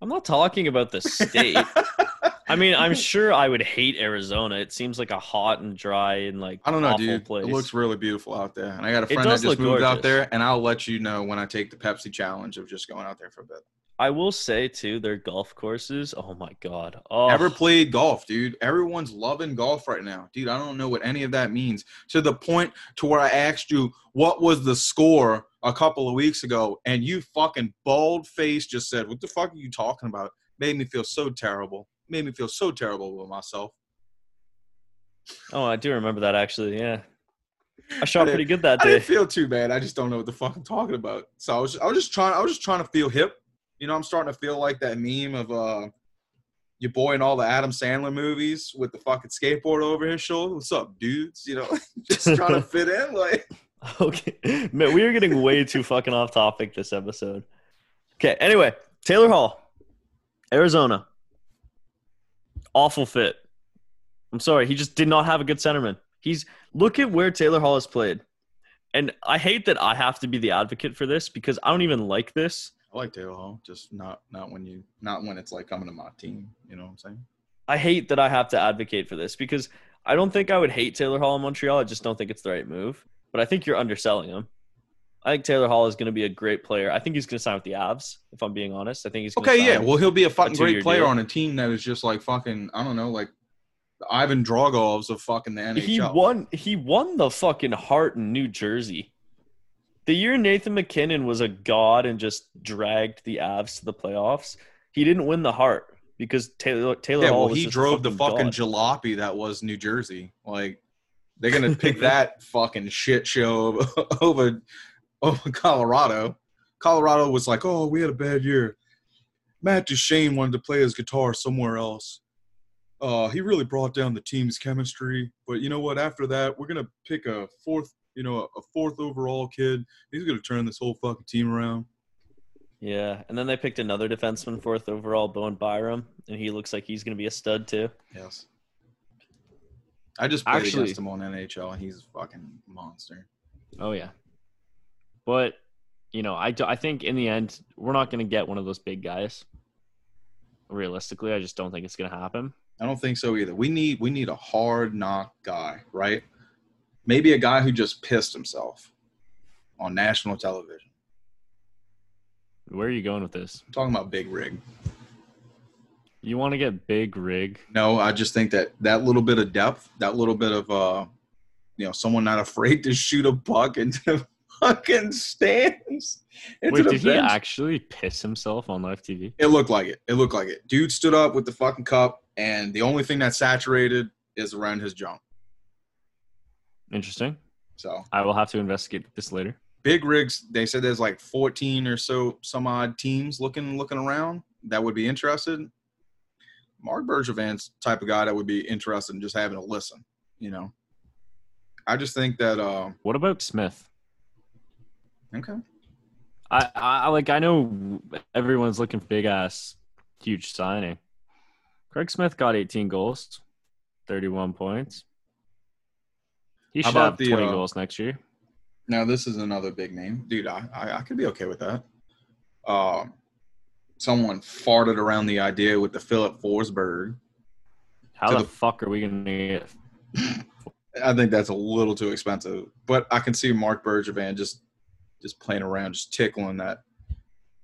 I'm not talking about the state. [LAUGHS] I mean, I'm sure I would hate Arizona. It seems like a hot and dry and like I don't know, dude. place. It looks really beautiful out there. And I got a friend that just moved out gorgeous. there, and I'll let you know when I take the Pepsi challenge of just going out there for a bit. I will say too, their golf courses. Oh my god. Oh, Ever played golf, dude? Everyone's loving golf right now, dude. I don't know what any of that means. To the point to where I asked you what was the score a couple of weeks ago, and you fucking bald face just said, "What the fuck are you talking about?" Made me feel so terrible. Made me feel so terrible with myself. oh, I do remember that actually. Yeah, I shot didn't- pretty good that day. I didn't feel too bad. I just don't know what the fuck I'm talking about. So I was, I was just trying. I was just trying to feel hip. You know, I'm starting to feel like that meme of uh, your boy in all the Adam Sandler movies with the fucking skateboard over his shoulder. What's up, dudes? You know, [LAUGHS] just trying to [LAUGHS] fit in. Like, Okay, man, we are getting way too fucking off topic this episode. Okay, anyway, Taylor Hall, Arizona, awful fit. I'm sorry, he just did not have a good centerman. He's look at where Taylor Hall has played, and I hate that I have to be the advocate for this because I don't even like this. I like Taylor Hall, just not not when you not when it's like coming to my team. You know what I'm saying? I hate that I have to advocate for this because I don't think I would hate Taylor Hall in Montreal. I just don't think it's the right move. But I think you're underselling him. I think Taylor Hall is going to be a great player. I think he's going to sign with the Avs. If I'm being honest, I think he's Okay, yeah. Well, he'll be a fucking two-year great player deal. on a team that is just like fucking. I don't know, like the Ivan Dragovs of fucking the NHL. He won. He won the fucking Hart in New Jersey. The year Nathan MacKinnon was a god and just dragged the Avs to the playoffs. He didn't win the Hart because Taylor Taylor Yeah, Hall well, he a drove the fucking god. jalopy that was New Jersey. Like, they're gonna pick [LAUGHS] that fucking shit show [LAUGHS] over, over over [LAUGHS] Colorado. Colorado was like, "Oh, we had a bad year." Matt Duchene wanted to play his guitar somewhere else. Uh, he really brought down the team's chemistry. But you know what? After that, we're gonna pick a fourth, you know, a fourth overall kid. He's gonna turn this whole fucking team around. Yeah, and then they picked another defenseman fourth overall, Bowen Byram, and he looks like he's going to be a stud too. Yes. I just played Actually- against him on NHL, and he's a fucking monster. Oh yeah, but you know, I I think in the end we're not going to get one of those big guys. Realistically, I just don't think it's going to happen. I don't think so either. We need we need a hard knock guy, right? Maybe a guy who just pissed himself on national television. Where are you going with this? I'm talking about Big Rig. You want to get big rig? No, I just think that that little bit of depth, that little bit of uh, you know, someone not afraid to shoot a puck into fucking stands. Into Wait, the did he actually piss himself on live TV? It looked like it. It looked like it. Dude stood up with the fucking cup, and the only thing that's saturated is around his junk. Interesting. So I will have to investigate this later. big rigs they said there's like 14 or so some odd teams looking looking around that would be interested marc bergevin's type of guy that would be interested in just having to listen you know i just think that uh What about Smith? Okay I, I like. I know everyone's looking for big ass, huge signing. Craig Smith got 18 goals, 31 points. He How should have the, 20 uh, goals next year. Now this is another big name, dude. I I, I could be okay with that. Um, someone farted around the idea with the Filip Forsberg. How the, the- fuck are we gonna get? [LAUGHS] I think that's a little too expensive, but I can see Marc Bergevin just just playing around, just tickling that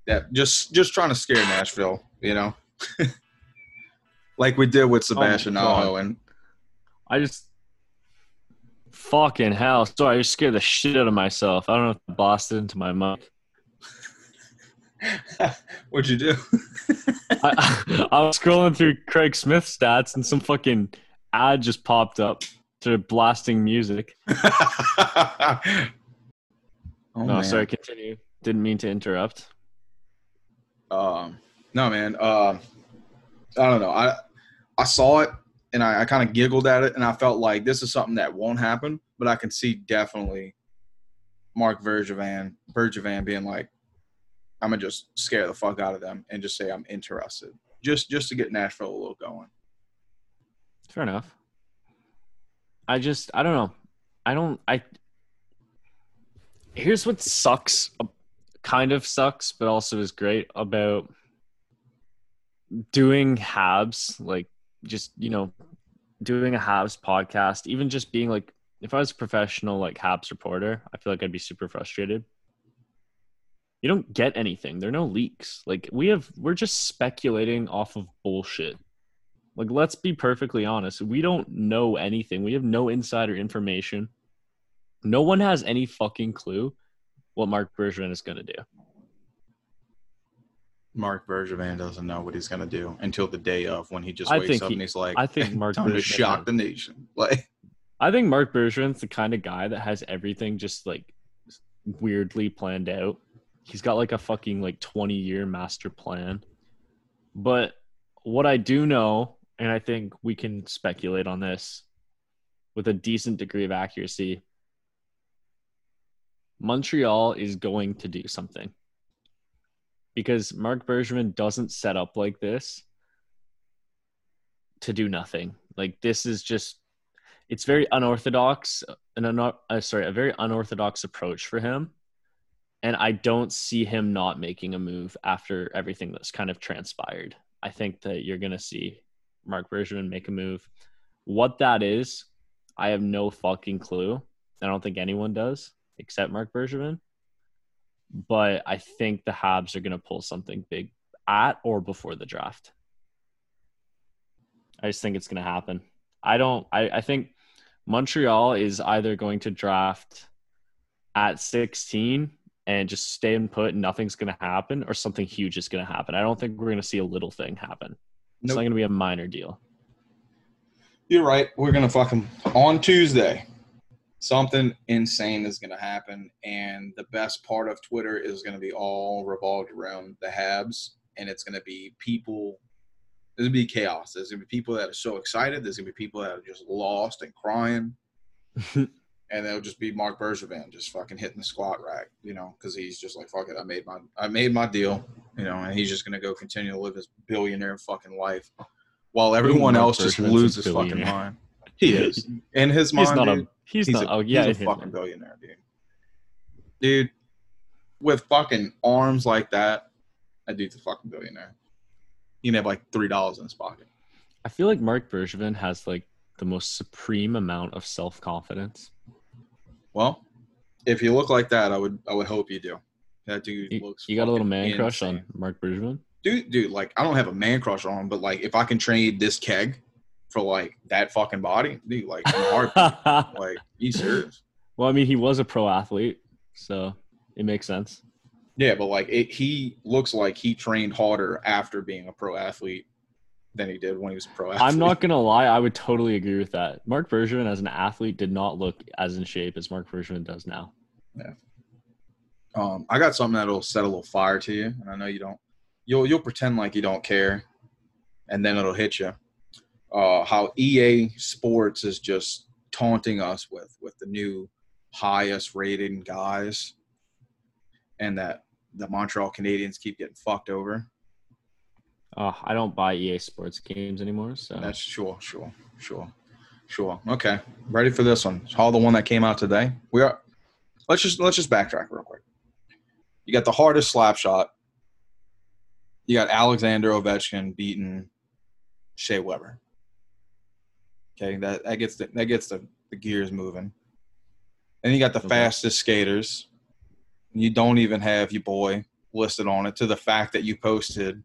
that just just trying to scare Nashville, you know, [LAUGHS] like we did with oh Sebastian God. Aho and I just fucking hell. Sorry, I just scared the shit out of myself. I don't know if I blasted into my mic. [LAUGHS] what'd you do? I, [LAUGHS] I was scrolling through Craig Smith stats and some fucking ad just popped up to blasting music. Oh, no, man. sorry, continue. Didn't mean to interrupt. Um, no, man. Um, I don't know. I I saw it and I, I kind of giggled at it, and I felt like this is something that won't happen, but I can see definitely Marc Bergevin, Bergevin being like, I'm gonna just scare the fuck out of them and just say I'm interested, just just to get Nashville a little going. Fair enough. I just I don't know. I don't I Here's what sucks kind of sucks but also is great about doing Habs like just, you know, doing a Habs podcast, even just being like if I was a professional like Habs reporter, I feel like I'd be super frustrated. You don't get anything. There are no leaks. Like we have we're just speculating off of bullshit. Like, let's be perfectly honest. We don't know anything. We have no insider information. No one has any fucking clue what Marc Bergevin is going to do. Marc Bergevin doesn't know what he's gonna do until the day of when he just I wakes up he- and he's like, I think Mark time to Bergevin shock the nation. [LAUGHS] Like, I think Marc Bergevin's the kind of guy that has everything just like weirdly planned out. He's got like a fucking like 20 year master plan. But what I do know, and I think we can speculate on this with a decent degree of accuracy, Montreal is going to do something. Because Marc Bergevin doesn't set up like this to do nothing. Like this is just it's very unorthodox an uno- uh, sorry a very unorthodox approach for him. And i don't see him not making a move after everything that's kind of transpired. I think that you're going to see marc bergevin make a move. What that is i have no fucking clue. I don't think anyone does except marc bergevin but i think the habs are going to pull something big at or before the draft i just think it's going to happen I don't. I, I think Montreal is either going to draft at 16 and just stay and put, and nothing's going to happen, or something huge is going to happen. I don't think we're going to see a little thing happen. It's Nope. not going to be a minor deal. You're right. We're gonna fucking on Tuesday. Something insane is gonna happen, and the best part of Twitter is gonna be all revolved around the Habs, and it's gonna be people. There's gonna be chaos. There's gonna be people that are so excited. There's gonna be people that are just lost and crying, [LAUGHS] and it'll just be Marc Bergevin just fucking hitting the squat rack, you know, because he's just like, "Fuck it, I made my, I made my deal," you know, and he's just gonna go continue to live his billionaire fucking life, while everyone else just loses fucking mind. He is. In his mind, he's not dude, a. He's, he's not. a, oh yeah, he's a fucking mind. billionaire, dude. Dude, with fucking arms like that, that dude's a fucking billionaire. He can have like three dollars in his pocket. I feel like Marc Bergevin has like the most supreme amount of self confidence. Well, if you look like that, I would I would hope you do. That dude You, looks. you got a little fucking man crush on. Marc Bergevin. dude. Dude, like I don't have a man crush on him, but like if I can trade this keg for like that fucking body, dude, like in a heartbeat, [LAUGHS] well, like he's serious. Well, I mean, he was a pro athlete, so it makes sense. Yeah, but like it, he looks like he trained harder after being a pro athlete than he did when he was a pro athlete. I'm not gonna lie, I would totally agree with that. Marc Bergevin as an athlete did not look as in shape as Marc Bergevin does now. Yeah. Um, I got something that'll set a little fire to you, and I know you don't. You'll you'll pretend like you don't care, and then it'll hit you. Uh, how EA Sports is just taunting us with with the new highest rated guys, and that the Montreal Canadiens keep getting fucked over. Uh, I don't buy EA Sports games anymore, so That's sure, sure, sure. Sure. Okay. Ready for this one? All the one that came out today. We are. Let's just let's just backtrack real quick. You got the hardest slap shot. You got Alexander Ovechkin beating Shea Weber. Okay, that, that gets the, that gets the, the gears moving. And you got the Okay. fastest skaters. You don't even have your boy listed on it to the fact that you posted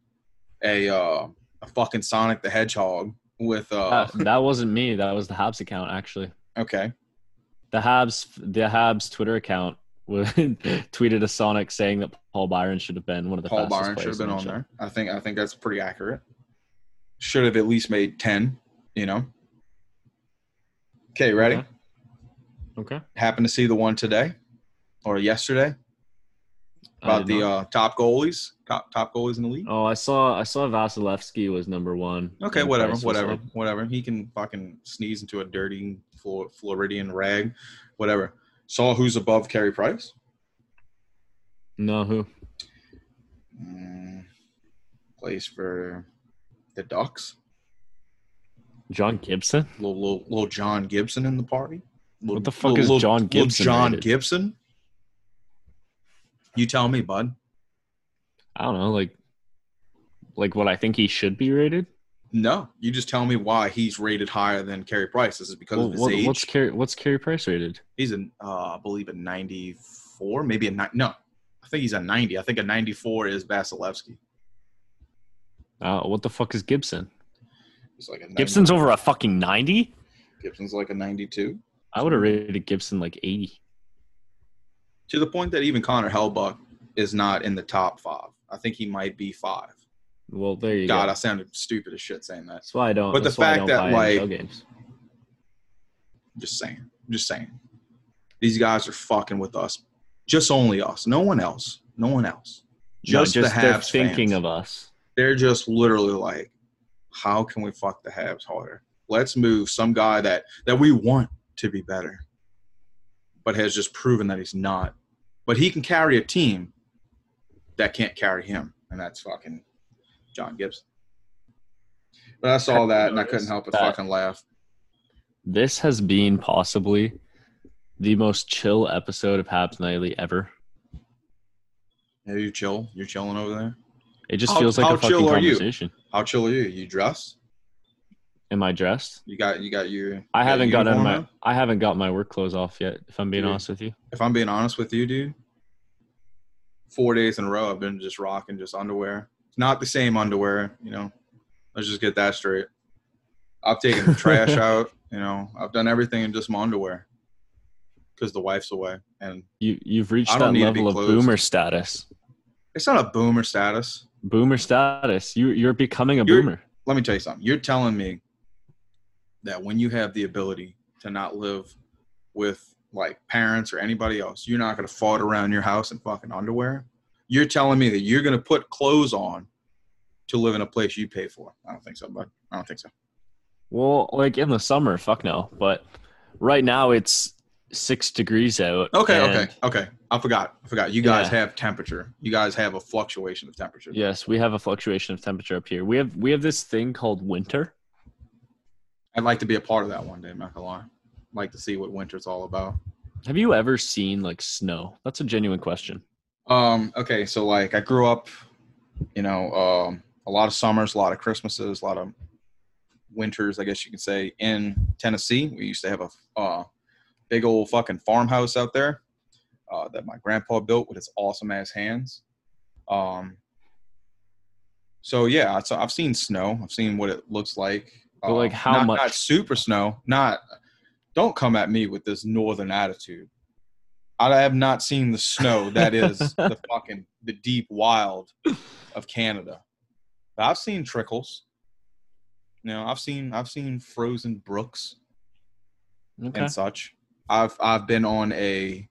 a uh, a fucking Sonic the Hedgehog with uh That, that wasn't me. That was the Habs account actually. okay The Habs the Habs Twitter account [LAUGHS] tweeted a Sonic saying that Paul Byron should have been one of the Paul Byron should have been on the there. I think I think that's pretty accurate. Should have at least made ten. You know. Okay, ready? Okay. Okay. Happened to see the one today or yesterday about the uh, top goalies, top top goalies in the league. Oh, I saw I saw Vasilevskiy was number one. Okay, whatever, whatever, whatever. He can fucking sneeze into a dirty Flor- Floridian rag, whatever. Saw who's above Carey Price. no, who? Mm, plays for the Ducks. John Gibson? Little, little little John Gibson in the party. Little, What the fuck is John Gibson Little John rated? Gibson. You tell me, bud. I don't know, like like what I think he should be rated. No, you just tell me why he's rated higher than Carey Price. This is because Well, of his what- age. what's Carey what's Carey Price rated? he's an, uh, I believe, a ninety-four, maybe a ni- no. I think he's a ninety. I think a ninety-four is Vasilevskiy. Uh, what the fuck is Gibson? He's like a 90 Gibson's over a fucking ninety. Gibson's like a ninety-two. I would have rated Gibson like eighty. To the point that even Connor Hellebuyck is not in the top five. I think he might be five. Well, there you God, go. I sounded stupid as shit saying that. That's why I don't. But the that's why I fact that, buy NFL like, games. Just saying. Just saying. These guys are fucking with us. Just only us. No one else. No one else. No, Just, just the they're thinking fans. of us. They're just literally like, how can we fuck the Habs harder? Let's move some guy that that we want to be better, but has just proven that he's not. But he can carry a team that can't carry him, and that's fucking John Gibson. But I saw that and I couldn't help but fucking laugh. This has been possibly the most chill episode of Habs Nightly ever. Yeah, you chill. You're chilling over there. It just How- feels like a fucking chill are you? How chill are you? You dressed? Am I dressed? You got you got your. you I haven't your got my on? I haven't got my work clothes off yet. If I'm being Dude. honest with you, If I'm being honest with you, dude, four days in a row I've been just rocking just underwear. It's not the same underwear, you know. Let's just get that straight. I've taken the trash [LAUGHS] out, you know. I've done everything in just my underwear because the wife's away, and you you've reached that don't need to be level of boomer status. it's not a boomer status. Boomer status. You you're becoming a You're- boomer. Let me tell you something. You're telling me that when you have the ability to not live with like parents or anybody else, you're not going to fart around your house in fucking underwear. You're telling me that you're going to put clothes on to live in a place you pay for. I don't think so, bud. I don't think so. Well, like in the summer, fuck no. But right now it's six degrees out. Okay, okay, okay. I forgot. I forgot. You guys Yeah. have temperature. You guys have a fluctuation of temperature. Yes, we have a fluctuation of temperature up here. We have we have this thing called winter. I'd like to be a part of that one day, not gonna lie. I'd like to see what winter's all about. Have you ever seen like snow? That's a genuine question. Um, okay, so like I grew up, you know, um, a lot of summers, a lot of Christmases, a lot of winters, I guess you could say, in Tennessee. We used to have a uh, big old fucking farmhouse out there uh, that my grandpa built with his awesome ass hands. Um, so yeah, so I've seen snow. I've seen what it looks like. But, like, Uh, how not- much- Not super snow. Not. Don't come at me with this northern attitude. I have not seen the snow that is [LAUGHS] the fucking the deep wild of Canada. But I've seen trickles. You know, I've seen I've seen frozen brooks Okay. and such. I've I've been on a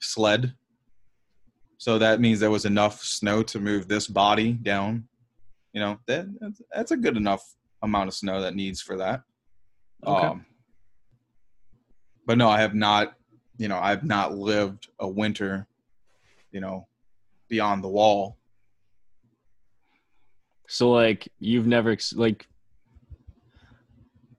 sled. So that means there was enough snow to move this body down. You know, that that's, that's a good enough amount of snow that needs for that. Okay. Um but no, I have not, you know, I've not lived a winter, you know, beyond the wall. So like you've never like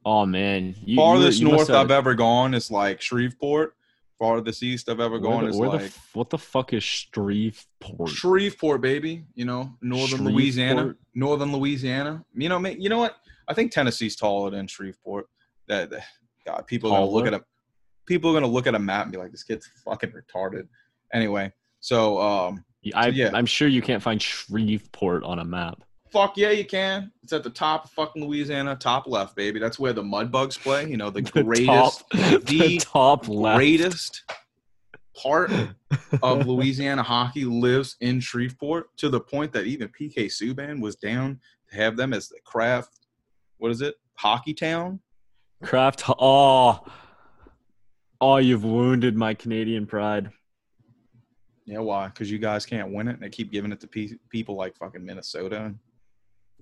Oh man, you, Farthest you, you north I've ever gone is like Shreveport. Farthest east I've ever gone the- is the like f- what the fuck is Shreveport? Shreveport, baby. You know, northern Louisiana, northern Louisiana. You know, ma- you know what? I think Tennessee's taller than Shreveport. That, that- God, people are gonna look at a people are gonna look at a map and be like, "This kid's fucking retarded." Anyway, so um, I, yeah. I'm sure you can't find Shreveport on a map. Fuck yeah, you can. It's at the top of fucking Louisiana, top left, baby. That's where the Mudbugs play. You know, the [LAUGHS] The greatest, top, the [LAUGHS] the top left. greatest part [LAUGHS] of Louisiana hockey lives in Shreveport to the point that even PK Subban was down to have them as the Kraft. What is it? Hockey town. Kraft. Oh, oh, you've wounded my Canadian pride. Yeah, why? Because you guys can't win it, and they keep giving it to pe- people like fucking Minnesota.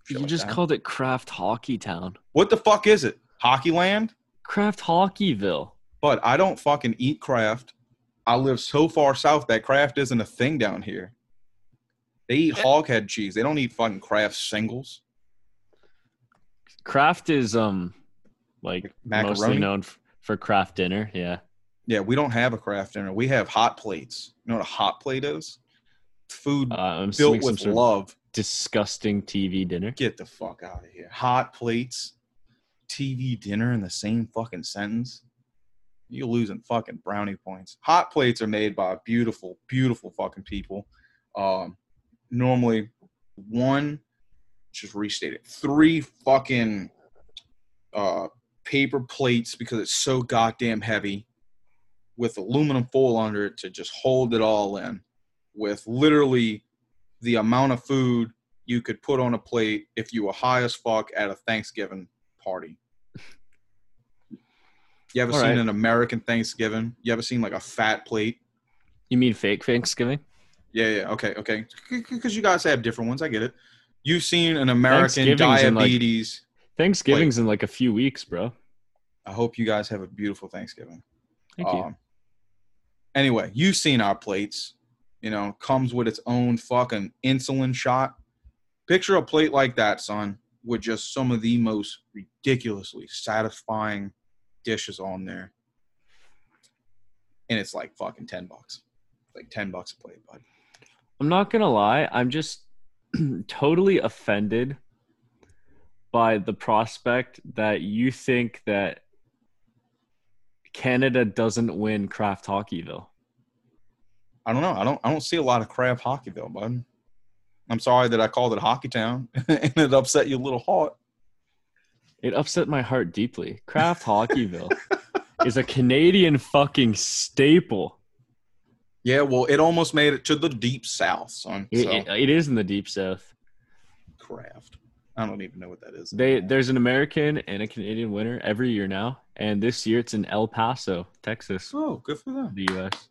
You just called it Kraft Hockey Town. what the fuck is it? Hockey land? Kraft Hockeyville. But I don't fucking eat Kraft. I live so far south that Kraft isn't a thing down here. They eat hoghead cheese. They don't eat fucking Kraft singles. Kraft is um like Macaroni? mostly known for Kraft dinner. Yeah. Yeah, we don't have a Kraft dinner. We have hot plates. You know what a hot plate is? Food Uh, built some with love. Disgusting TV dinner. Get the fuck out of here. Hot plates, TV dinner in the same fucking sentence. You're losing fucking brownie points. Hot plates are made by beautiful, beautiful fucking people. Um, normally, one, just restate it, three fucking uh, paper plates because it's so goddamn heavy with aluminum foil under it to just hold it all in with literally the amount of food you could put on a plate if you were high as fuck at a Thanksgiving party. You ever All seen right. an American Thanksgiving? You ever seen like a fat plate? You mean fake Thanksgiving? Yeah, yeah, okay, okay. Because you guys have different ones. I get it. You've seen an American Thanksgiving's in, like- diabetes. Thanksgiving's in like a few weeks, bro. I hope you guys have a beautiful Thanksgiving. Thank you. Um, anyway, you've seen our plates. You know, comes with its own fucking insulin shot. Picture a plate like that, son, with just some of the most ridiculously satisfying dishes on there. And it's like fucking 10 bucks. Like 10 bucks a plate, bud. I'm not gonna lie. I'm just [CLEARS THROAT] totally offended by the prospect that you think that Canada doesn't win Kraft Hockeyville. I don't know. I don't I don't see a lot of crab hockeyville, bud. I'm sorry that I called it Hockey Town [LAUGHS] and it upset you a little hard. It upset my heart deeply. Kraft Hockeyville [LAUGHS] is a Canadian fucking staple. Yeah, well, it almost made it to the deep south, son. It, So. it- it is in the deep south. Kraft. I don't even know what that is. They there's an American and a Canadian winner every year now, and this year it's in El Paso, Texas, oh, good for them. the U.S.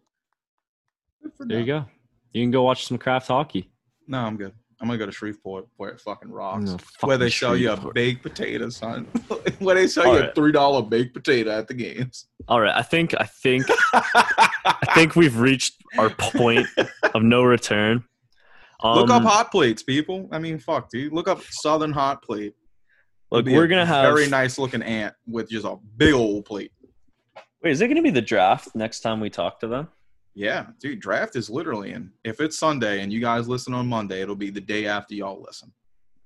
Good for There you go. You can go watch some Kraft hockey. No, I'm good. I'm gonna go to Shreveport where it fucking rocks. No, where they fucking sell you a baked potato, son. [LAUGHS] where they sell you a three dollar baked potato at the games. All right, I think I think I think we've reached our point [LAUGHS] of no return. Um, Look up hot plates, people. I mean, fuck, dude. Look up Southern hot plate. Look, we're gonna have. A very nice looking ant with just a big old plate. Wait, is it gonna be the draft next time we talk to them? Yeah, dude. Draft is literally in. If it's Sunday and you guys listen on Monday, it'll be the day after y'all listen.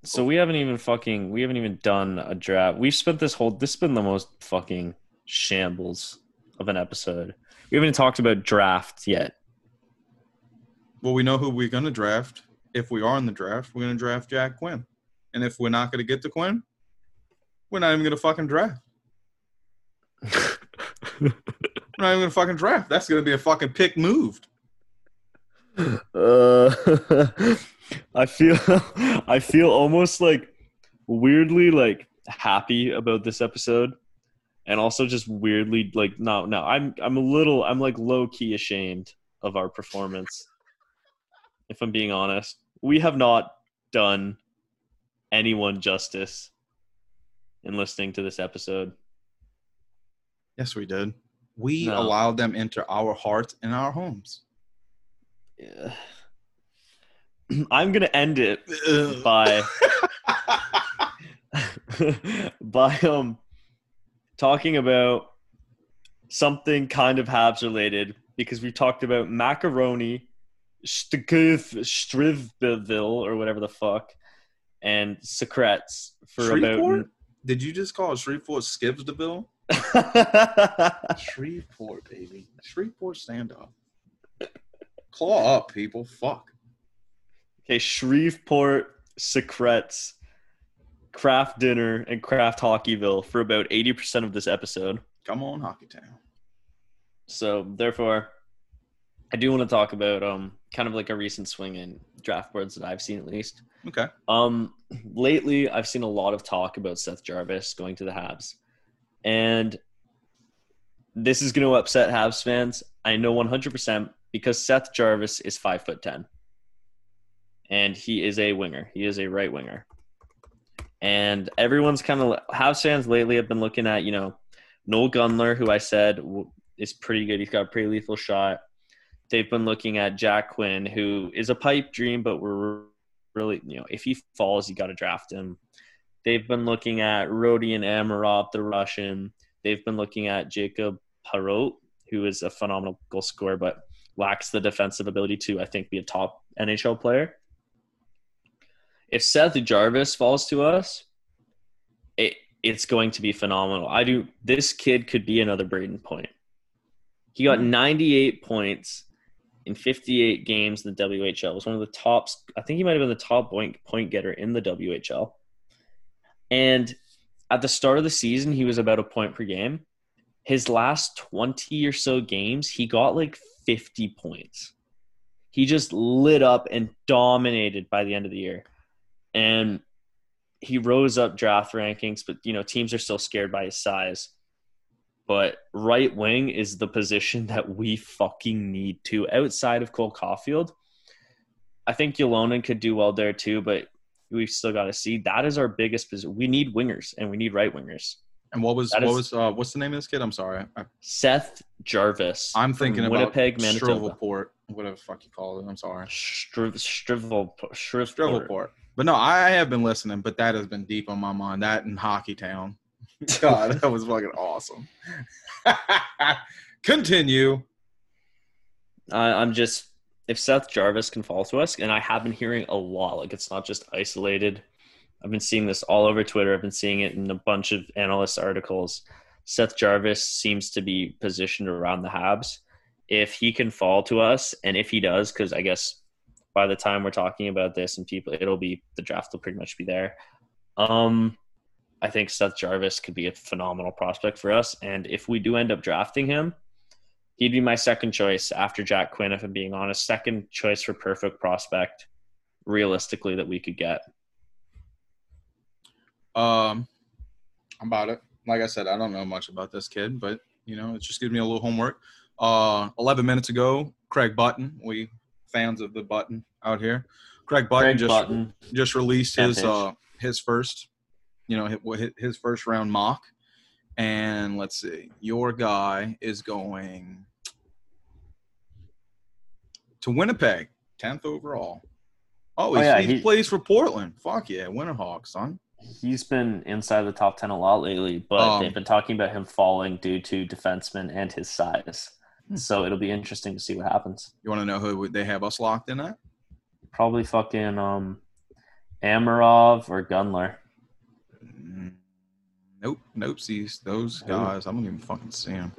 So we haven't even fucking we haven't even done a draft. We've spent this whole this has been the most fucking shambles of an episode. We haven't even talked about draft yet. Well, we know who we're going to draft. If we are in the draft, we're going to draft Jack Quinn. And if we're not going to get to Quinn, we're not even going to fucking draft. [LAUGHS] We're not even going to fucking draft. That's going to be a fucking pick moved. Uh, [LAUGHS] I feel [LAUGHS] I feel almost like weirdly like happy about this episode and also just weirdly like no no I'm I'm a little I'm like low key ashamed of our performance if I'm being honest we have not done anyone justice in listening to this episode Yes, we did. We No. allowed them into our hearts and our homes. Yeah. [CLEARS THROAT] I'm gonna end it by [LAUGHS] [LAUGHS] by um talking about something kind of Habs related because we talked about macaroni, Strivville or whatever the fuck, and Sucrets for Shreveport? about. Did you just call Shreveport Skivsdeville? [LAUGHS] Shreveport, baby. Shreveport stand up. Claw up, people. Fuck. okay, Shreveport Sucrets, Kraft dinner, and Kraft hockeyville for about eighty percent of this episode. Come on, Hockey Town. So therefore, I do want to talk about um kind of like a recent swing in draft boards that I've seen at least. Okay. Um, lately I've seen a lot of talk about Seth Jarvis going to the Habs, and this is going to upset Habs fans. I know 100% because Seth Jarvis is five foot ten, and he is a winger. He is a right winger, and everyone's kind of Habs fans lately have been looking at you know Noel Gunler, who I said is pretty good. He's got a pretty lethal shot. They've been looking at Jack Quinn, who is a pipe dream, but we're really, you know, if he falls, you got to draft him. They've been looking at Rodion Amirov, the Russian. They've been looking at Jacob Perreault, who is a phenomenal goal scorer, but lacks the defensive ability to, I think, be a top NHL player. If Seth Jarvis falls to us, it it's going to be phenomenal. I do. This kid could be another Brayden Point. He got hmm. 98 points in 58 games in the WHL. It was one of the tops. I think he might have been the top point point getter in the WHL. And at the start of the season, he was about a point per game. His last 20 or so games, he got like 50 points. He just lit up and dominated by the end of the year. And he rose up draft rankings, but you know, teams are still scared by his size. But right wing is the position [LAUGHS] that we fucking need to outside of Cole Caufield. I think Ylonen could do well there too, but we've still got to see. That is our biggest position. We need wingers and we need right wingers. And what was That what was uh, what's the name of this kid? I'm sorry. I, Seth Jarvis. I'm thinking about Winnipeg, Manitoba. Shreveport, whatever the fuck you call it. I'm sorry. Striv, Strivel, Shreveport. Shreveport. But no, I have been listening, but that has been deep on my mind. That in Hockey Town. [LAUGHS] God, that was fucking awesome. [LAUGHS] Continue. I, I'm just if Seth Jarvis can fall to us, and I have been hearing a lot. Like it's not just isolated. I've been seeing this all over Twitter. I've been seeing it in a bunch of analyst articles. Seth Jarvis seems to be positioned around the Habs. If he can fall to us, and if he does, because I guess by the time we're talking about this and people, it'll be the draft will pretty much be there. Um, I think Seth Jarvis could be a phenomenal prospect for us, and if we do end up drafting him, he'd be my second choice after Jack Quinn, if I'm being honest. Second choice for perfect prospect, realistically, that we could get. Um, about it. Like I said, I don't know much about this kid, but you know, it just gives me a little homework. Uh, 11 minutes ago, Craig Button, we fans of the Button out here. Craig Button Greg just Button. just released his uh his first, you know, his, his first round mock, and let's see, your guy is going to Winnipeg, tenth overall. Oh, Oh, yeah, he, he- plays for Portland. Fuck yeah, Winterhawks, son. He's been inside the top 10 a lot lately, but Um, they've been talking about him falling due to defenseman and his size. Hmm. So it'll be interesting to see what happens. You want to know who they have us locked in at? Probably fucking um, Amirov or Gunler. Mm, Nope, nope. See those guys. I don't even fucking see them.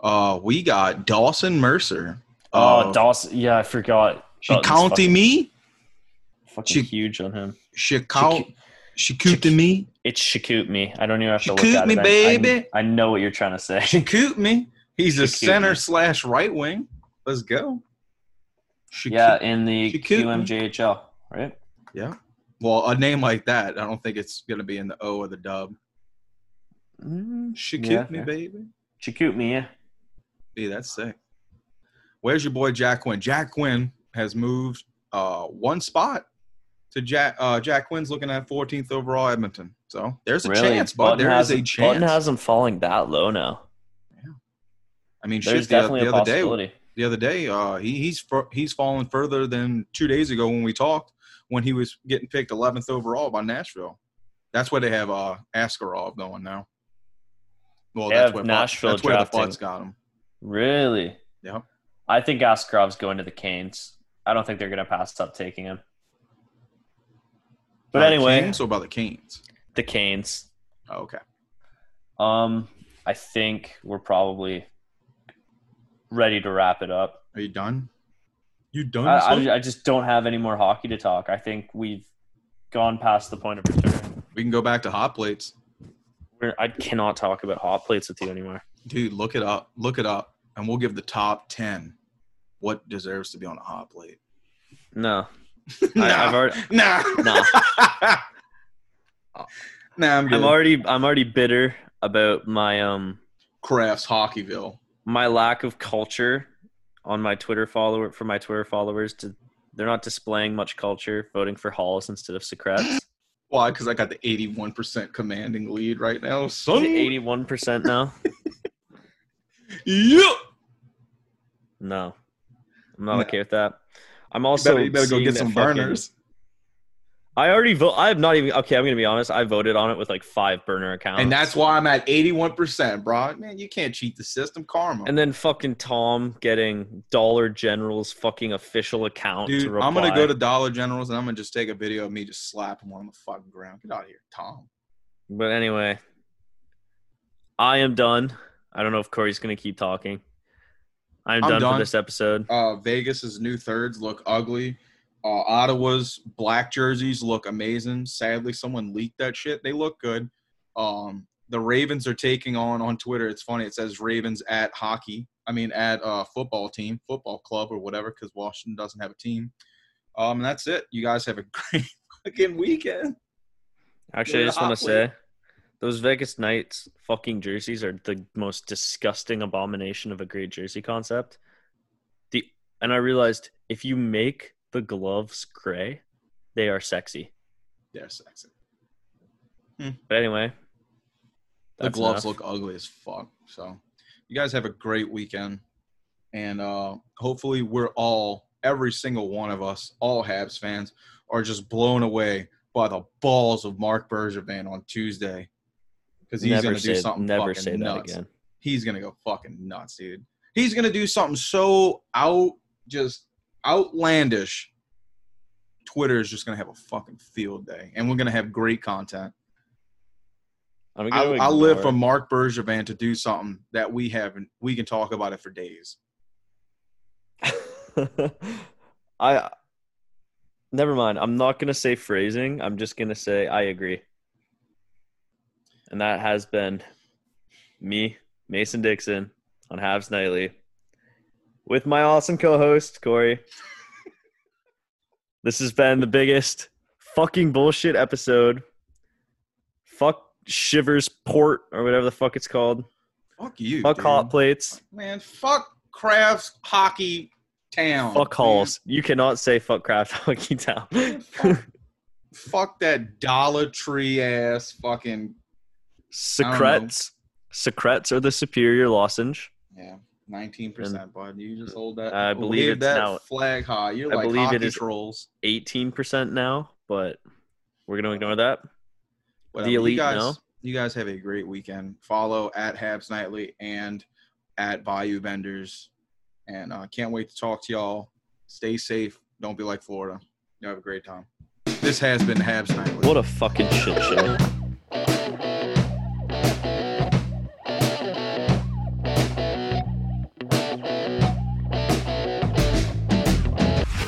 Uh, we got Dawson Mercer. Oh, Uh, Dawson. Yeah, I forgot. she Dawson's counting fucking, me. fucking she- huge on him. She count. She counting me. It's Shakut me. I don't even have to look Shakoot at me, it. I- baby. I, I know what you're trying to say. [LAUGHS] She coot me. He's a She coot center me. slash right wing. Let's go. She yeah, coot- in the Shakut me. QMJHL, right? yeah. Well, a name like that, I don't think it's gonna be in the O or the dub. Mm, She yeah, me, fair. baby. Shakut me, yeah. Hey, that's sick. Where's your boy Jack Quinn? Jack Quinn has moved uh, one spot to Jack. Uh, Jack Quinn's looking at 14th overall Edmonton. So there's a Really? chance, but there is a chance. Button has him falling that low now. Yeah. I mean, There's shit. The, definitely the other day, the other day, uh, he, he's he's fallen further than two days ago when we talked when he was getting picked 11th overall by Nashville. That's where they have uh, Askarov going now. Well, They that's where Nashville Butt, that's where the drafting. got him. Really? Yep. I think Askarov's going to the Canes. I don't think they're going to pass up taking him. But By anyway, Kings or by the Canes? the Canes. Oh, okay. Um, I think we're probably ready to wrap it up. Are you done? You done? I. I, I just don't have any more hockey to talk. I think we've gone past the point of return. we can go back to hot plates, We're, I cannot talk about hot plates with you anymore. dude. Look it up. Look it up, and we'll give the top ten. What deserves to be on a hot plate? No, [LAUGHS] nah, I, I've already. nah, No. [LAUGHS] nah. I'm good. I'm already. I'm already bitter about my um Kraft's Hockeyville. my lack of culture on my Twitter follower for my Twitter followers. To they're not displaying much culture, voting for Halls instead of Sucrets. Why? Because I got the 81% commanding lead right now. So Eighty-one percent now. [LAUGHS] Yeah. No, I'm not No. okay with that. I'm You also better, you better go get some fucking- burners. I already vote. I have not even. Okay, I'm gonna be honest. I voted on it with like five burner accounts, And that's why I'm at 81%, bro. Man, you can't cheat the system. Karma. And then fucking Tom getting Dollar General's fucking official account Dude, to. I'm gonna go to Dollar Generals and I'm gonna just take a video of me just slapping one on the fucking ground. Get out of here, Tom. But anyway, I am done. I don't know if Corey's gonna keep talking. I'm, I'm done, done. for this episode. Uh, Vegas's new thirds look ugly. Uh, Ottawa's black jerseys look amazing. Sadly, someone leaked that shit. They look good. Um, the Ravens are taking on on Twitter. It's funny. It says Ravens at hockey. I mean, at uh, football team, football club, or whatever, because Washington doesn't have a team. Um, and that's it. You guys have a [LAUGHS] great fucking weekend. Actually, I just want to say, those Vegas Knights fucking jerseys are the most disgusting abomination of a great jersey concept. The and I realized if you make the gloves gray, they are sexy. They're sexy. But anyway, the gloves enough. look ugly as fuck. So you guys have a great weekend. And uh hopefully we're all, every single one of us, all Habs fans, are just blown away by the balls of Marc Bergevin on Tuesday. Because he's never gonna say do something never fucking say that nuts. again. He's gonna go fucking nuts, dude. He's gonna do something so out just outlandish. Twitter is just gonna have a fucking field day. And we're gonna have great content. I'm I, I live for Marc Bergevin to do something that we haven't. We can talk about it for days. [LAUGHS] I never mind. I'm not gonna say phrasing. I'm just gonna say I agree. And that has been me, Mason Dixon, on Habs Nightly, with my awesome co-host Corey. this has been the biggest fucking bullshit episode. Fuck shivers port or whatever the fuck it's called. Fuck you, Fuck dude. hot plates. man. Fuck Kraft's Hockey Town. Fuck halls. You cannot say fuck Kraft [LAUGHS] hockey town. Man, fuck, fuck that Dollar Tree ass fucking Sucrets. Sucrets are the superior lozenge. yeah. Nineteen percent, bud. You just hold that. I believe it's that now- flag high. You're I like believe it is- trolls. 18% now, but we're going to ignore that. Whatever. elite, you guys, no? You guys have a great weekend. Follow at Habs Nightly and at Bayou Vendors. And I uh, can't wait to talk to y'all. Stay safe. Don't be like Florida. You have a great time. This has been Habs Nightly. What a fucking shit show.